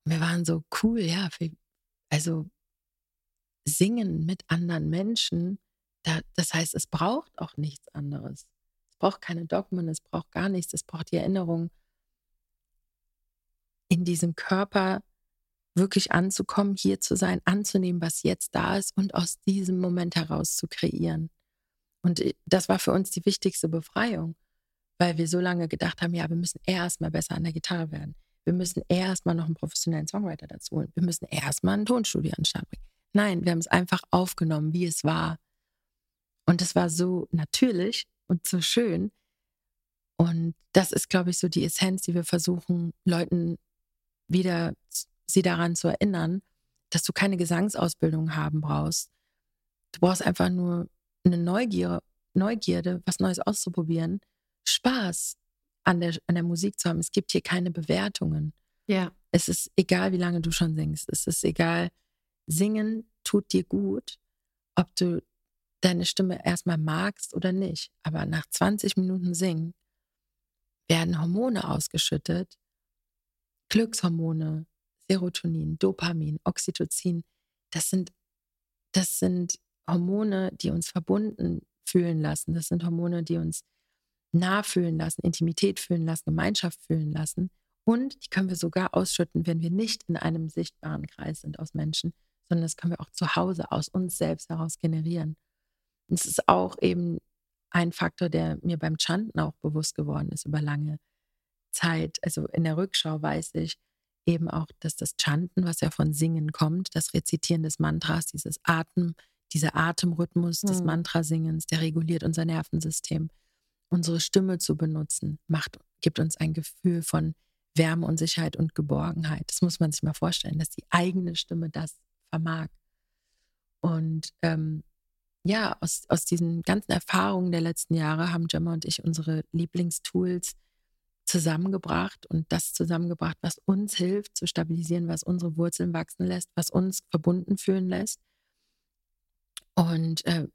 wir waren so cool, ja, also singen mit anderen Menschen, da, das heißt, es braucht auch nichts anderes braucht keine Dogmen, es braucht gar nichts, es braucht die Erinnerung, in diesem Körper wirklich anzukommen, hier zu sein, anzunehmen, was jetzt da ist und aus diesem Moment heraus zu kreieren. Und äh, das war für uns die wichtigste Befreiung, weil wir so lange gedacht haben, ja, wir müssen erstmal besser an der Gitarre werden. Wir müssen erstmal noch einen professionellen Songwriter dazu holen. Wir müssen erstmal ein Tonstudio an Start bringen. Nein, wir haben es einfach aufgenommen, wie es war. Und es war so natürlich und so schön. Und das ist, glaube ich, so die Essenz, die wir versuchen, Leuten wieder sie daran zu erinnern, dass du keine Gesangsausbildung haben brauchst. Du brauchst einfach nur eine Neugier, Neugierde, was Neues auszuprobieren, Spaß an der, an der Musik zu haben. Es gibt hier keine Bewertungen. Ja. Es ist egal, wie lange du schon singst. Es ist egal, singen tut dir gut, ob du deine Stimme erstmal magst oder nicht. Aber nach 20 Minuten Singen werden Hormone ausgeschüttet, Glückshormone, Serotonin, Dopamin, Oxytocin. Das sind, das sind Hormone, die uns verbunden fühlen lassen. Das sind Hormone, die uns nah fühlen lassen, Intimität fühlen lassen, Gemeinschaft fühlen lassen. Und die können wir sogar ausschütten, wenn wir nicht in einem sichtbaren Kreis sind aus Menschen, sondern das können wir auch zu Hause aus uns selbst heraus generieren. Es ist auch eben ein Faktor, der mir beim Chanten auch bewusst geworden ist über lange Zeit. Also in der Rückschau weiß ich eben auch, dass das Chanten, was ja von Singen kommt, das Rezitieren des Mantras, dieses Atem, dieser Atemrhythmus des hm. Mantrasingens, der reguliert unser Nervensystem. Unsere Stimme zu benutzen, macht, gibt uns ein Gefühl von Wärme und Sicherheit und Geborgenheit. Das muss man sich mal vorstellen, dass die eigene Stimme das vermag. Und ähm, ja, aus, aus diesen ganzen Erfahrungen der letzten Jahre haben Gemma und ich unsere Lieblingstools zusammengebracht und das zusammengebracht, was uns hilft zu stabilisieren, was unsere Wurzeln wachsen lässt, was uns verbunden fühlen lässt und äh,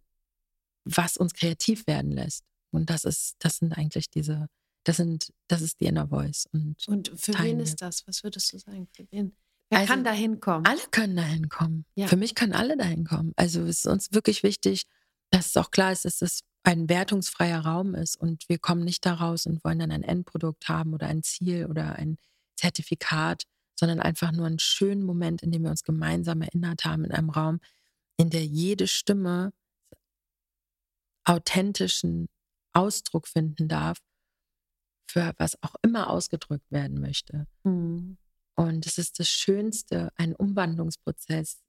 was uns kreativ werden lässt. Und das ist, das sind eigentlich diese, das sind, das ist die Inner Voice. Und, und für wen ist das? Was würdest du sagen? Für wen? Wer also, kann da hinkommen? Alle können da hinkommen. Ja. Für mich können alle da hinkommen. Also es ist uns wirklich wichtig, dass es auch klar ist, dass es ein wertungsfreier Raum ist und wir kommen nicht daraus und wollen dann ein Endprodukt haben oder ein Ziel oder ein Zertifikat, sondern einfach nur einen schönen Moment, in dem wir uns gemeinsam erinnert haben in einem Raum, in der jede Stimme authentischen Ausdruck finden darf, für was auch immer ausgedrückt werden möchte. Mhm. Und es ist das Schönste, einen Umwandlungsprozess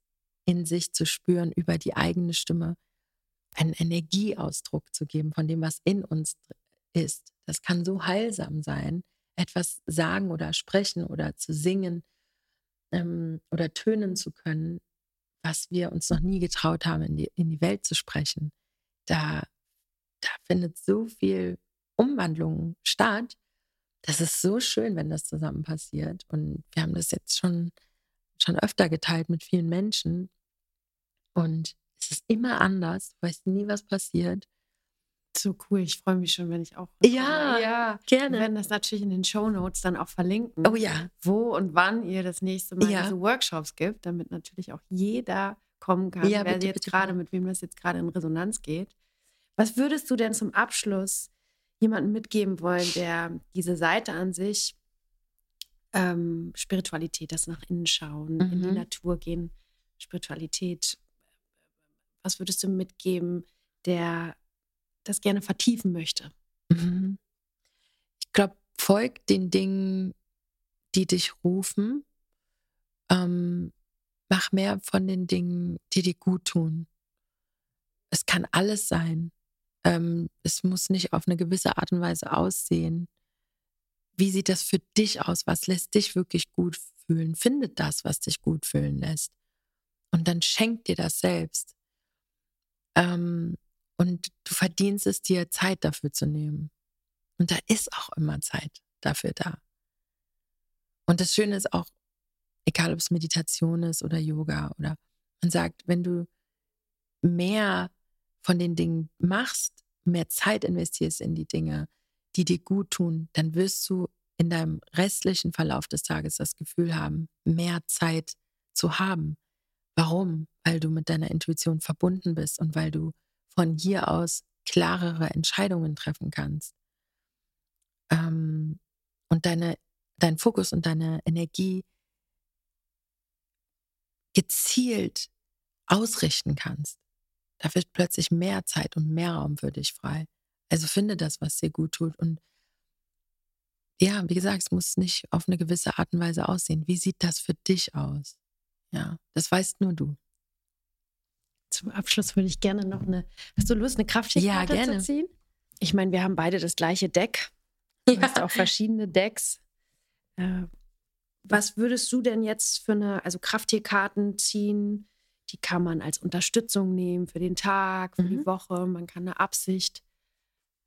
in sich zu spüren über die eigene Stimme, einen Energieausdruck zu geben von dem, was in uns ist. Das kann so heilsam sein, etwas sagen oder sprechen oder zu singen ähm, oder tönen zu können, was wir uns noch nie getraut haben, in die, in die Welt zu sprechen. Da da findet so viel Umwandlung statt. Das ist so schön, wenn das zusammen passiert. Und wir haben das jetzt schon, schon öfter geteilt mit vielen Menschen. Und es ist immer anders. Du weißt nie, was passiert. So cool. Ich freue mich schon, wenn ich auch. Ja, ja, gerne. Wir werden das natürlich in den Show Notes dann auch verlinken. Oh ja. Wo und wann ihr das nächste Mal Ja. diese Workshops gibt, damit natürlich auch jeder kommen kann, Ja, wer bitte, jetzt bitte, gerade, mit wem das jetzt gerade in Resonanz geht. Was würdest du denn zum Abschluss jemandem mitgeben wollen, der diese Seite an sich, ähm, Spiritualität, das nach innen schauen, in die Mhm. Natur gehen, Spiritualität, was würdest du mitgeben, der das gerne vertiefen möchte? Mhm. Ich glaube, folg den Dingen, die dich rufen. Ähm, mach mehr von den Dingen, die dir gut tun. Es kann alles sein. Ähm, es muss nicht auf eine gewisse Art und Weise aussehen. Wie sieht das für dich aus? Was lässt dich wirklich gut fühlen? Findet das, was dich gut fühlen lässt. Und dann schenk dir das selbst. Ähm, und du verdienst es dir, Zeit dafür zu nehmen. Und da ist auch immer Zeit dafür da. Und das Schöne ist auch, egal ob es Meditation ist oder Yoga oder man sagt, wenn du mehr von den Dingen machst, mehr Zeit investierst in die Dinge, die dir gut tun, dann wirst du in deinem restlichen Verlauf des Tages das Gefühl haben, mehr Zeit zu haben. Warum? Weil du mit deiner Intuition verbunden bist und weil du von hier aus klarere Entscheidungen treffen kannst. Ähm, und deine, dein Fokus und deine Energie gezielt ausrichten kannst. Da wird plötzlich mehr Zeit und mehr Raum für dich frei. Also finde das, was dir gut tut. Und ja, wie gesagt, es muss nicht auf eine gewisse Art und Weise aussehen. Wie sieht das für dich aus? Ja, das weißt nur du. Zum Abschluss würde ich gerne noch eine. Hast du Lust, eine Kraftschichtkarte Ja, gerne. zu ziehen? Ich meine, wir haben beide das gleiche Deck. Du hast auch verschiedene Decks. Äh, was würdest du denn jetzt für eine, also Krafttierkarten ziehen? Die kann man als Unterstützung nehmen für den Tag, für die Mhm. Woche. Man kann eine Absicht,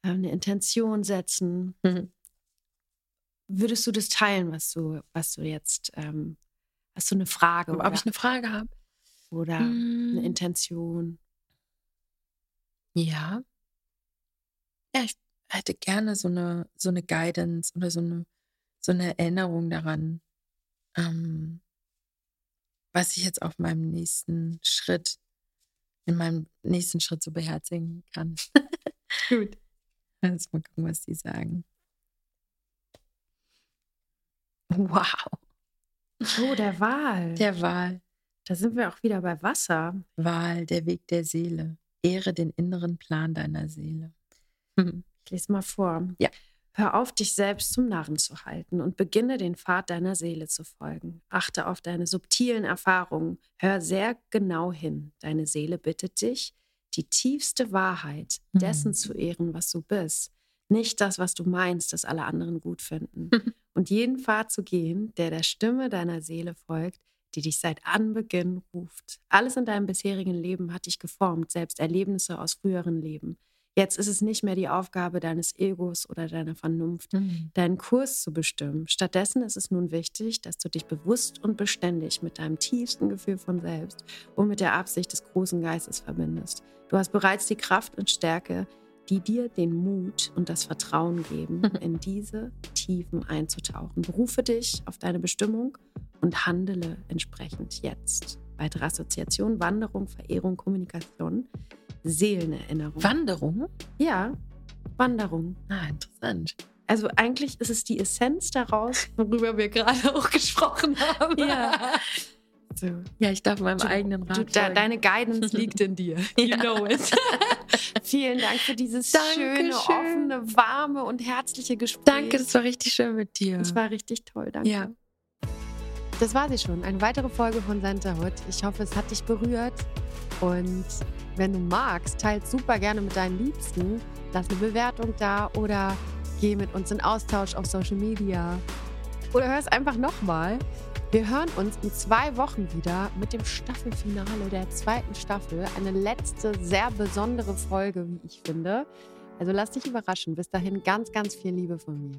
äh, eine Intention setzen. Mhm. Würdest du das teilen, was du, was du jetzt, ähm, hast du eine Frage Ob oder, ich eine Frage habe? oder eine Mm, Intention? Ja. Ja, ich hätte gerne so eine, so eine Guidance oder so eine, so eine Erinnerung daran, ähm, was ich jetzt auf meinem nächsten Schritt, in meinem nächsten Schritt so beherzigen kann. [laughs] Gut. Lass mal gucken, was die sagen. Wow. Oh, der Wal. Der Wahl. Da sind wir auch wieder bei Wasser. Wahl, der Weg der Seele. Ehre den inneren Plan deiner Seele. Hm. [laughs] Ich lese mal vor. Ja. Hör auf, dich selbst zum Narren zu halten und beginne den Pfad deiner Seele zu folgen. Achte auf deine subtilen Erfahrungen. Hör sehr genau hin. Deine Seele bittet dich, die tiefste Wahrheit dessen Mhm. zu ehren, was du bist. Nicht das, was du meinst, das alle anderen gut finden. [laughs] und jeden Pfad zu gehen, der der Stimme deiner Seele folgt, die dich seit Anbeginn ruft. Alles in deinem bisherigen Leben hat dich geformt, selbst Erlebnisse aus früheren Leben. Jetzt ist es nicht mehr die Aufgabe deines Egos oder deiner Vernunft, Hm. deinen Kurs zu bestimmen. Stattdessen ist es nun wichtig, dass du dich bewusst und beständig mit deinem tiefsten Gefühl von selbst und mit der Absicht des großen Geistes verbindest. Du hast bereits die Kraft und Stärke, die dir den Mut und das Vertrauen geben, [laughs] in diese Tiefen einzutauchen. Berufe dich auf deine Bestimmung und handele entsprechend jetzt. Weitere Assoziation, Wanderung, Verehrung, Kommunikation, Seelenerinnerung. Wanderung? Ja, Wanderung. Ah, interessant. Also eigentlich ist es die Essenz daraus, worüber wir gerade [laughs] auch gesprochen haben. Ja. [laughs] So. Ja, ich darf meinem Du- eigenen Du, Rat da, folgen. deine Guidance [laughs] liegt in dir. [laughs] You know it. [laughs] Vielen Dank für dieses Dankeschön. schöne, offene, warme und herzliche Gespräch. Danke, das war richtig schön mit dir. Das war richtig toll, danke. ja. Das war sie schon. Eine weitere Folge von Centerhood. Ich hoffe, es hat dich berührt. Und wenn du magst, teilt super gerne mit deinen Liebsten. Lass eine Bewertung da oder geh mit uns in Austausch auf Social Media. Oder hör es einfach nochmal. Wir hören uns in zwei Wochen wieder mit dem Staffelfinale der zweiten Staffel. Eine letzte, sehr besondere Folge, wie ich finde. Also lass dich überraschen. Bis dahin ganz, ganz viel Liebe von mir.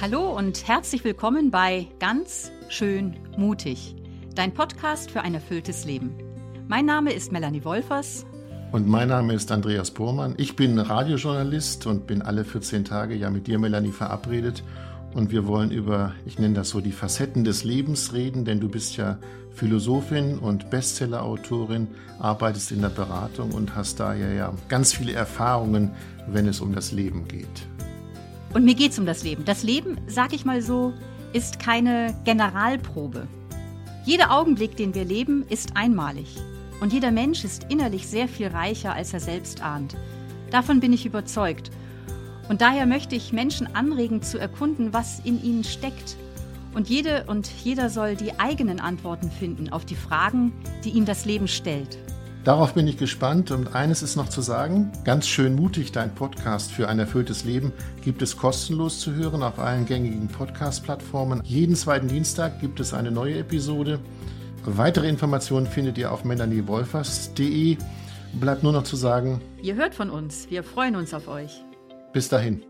Hallo und herzlich willkommen bei Ganz schön mutig, dein Podcast für ein erfülltes Leben. Mein Name ist Melanie Wolfers. Und mein Name ist Andreas Bormann. Ich bin Radiojournalist und bin alle 14 Tage ja mit dir, Melanie, verabredet und wir wollen über, ich nenne das so, die Facetten des Lebens reden, denn du bist ja Philosophin und Bestsellerautorin, arbeitest in der Beratung und hast daher ja ganz viele Erfahrungen, wenn es um das Leben geht. Und mir geht es um das Leben. Das Leben, sag ich mal so, ist keine Generalprobe. Jeder Augenblick, den wir leben, ist einmalig. Und jeder Mensch ist innerlich sehr viel reicher, als er selbst ahnt. Davon bin ich überzeugt. Und daher möchte ich Menschen anregen zu erkunden, was in ihnen steckt. Und jede und jeder soll die eigenen Antworten finden auf die Fragen, die ihm das Leben stellt. Darauf bin ich gespannt und eines ist noch zu sagen, ganz schön mutig, dein Podcast für ein erfülltes Leben gibt es kostenlos zu hören auf allen gängigen Podcast-Plattformen. Jeden zweiten Dienstag gibt es eine neue Episode. Weitere Informationen findet ihr auf melaniewolfers.de. Bleibt nur noch zu sagen, ihr hört von uns, wir freuen uns auf euch. Bis dahin.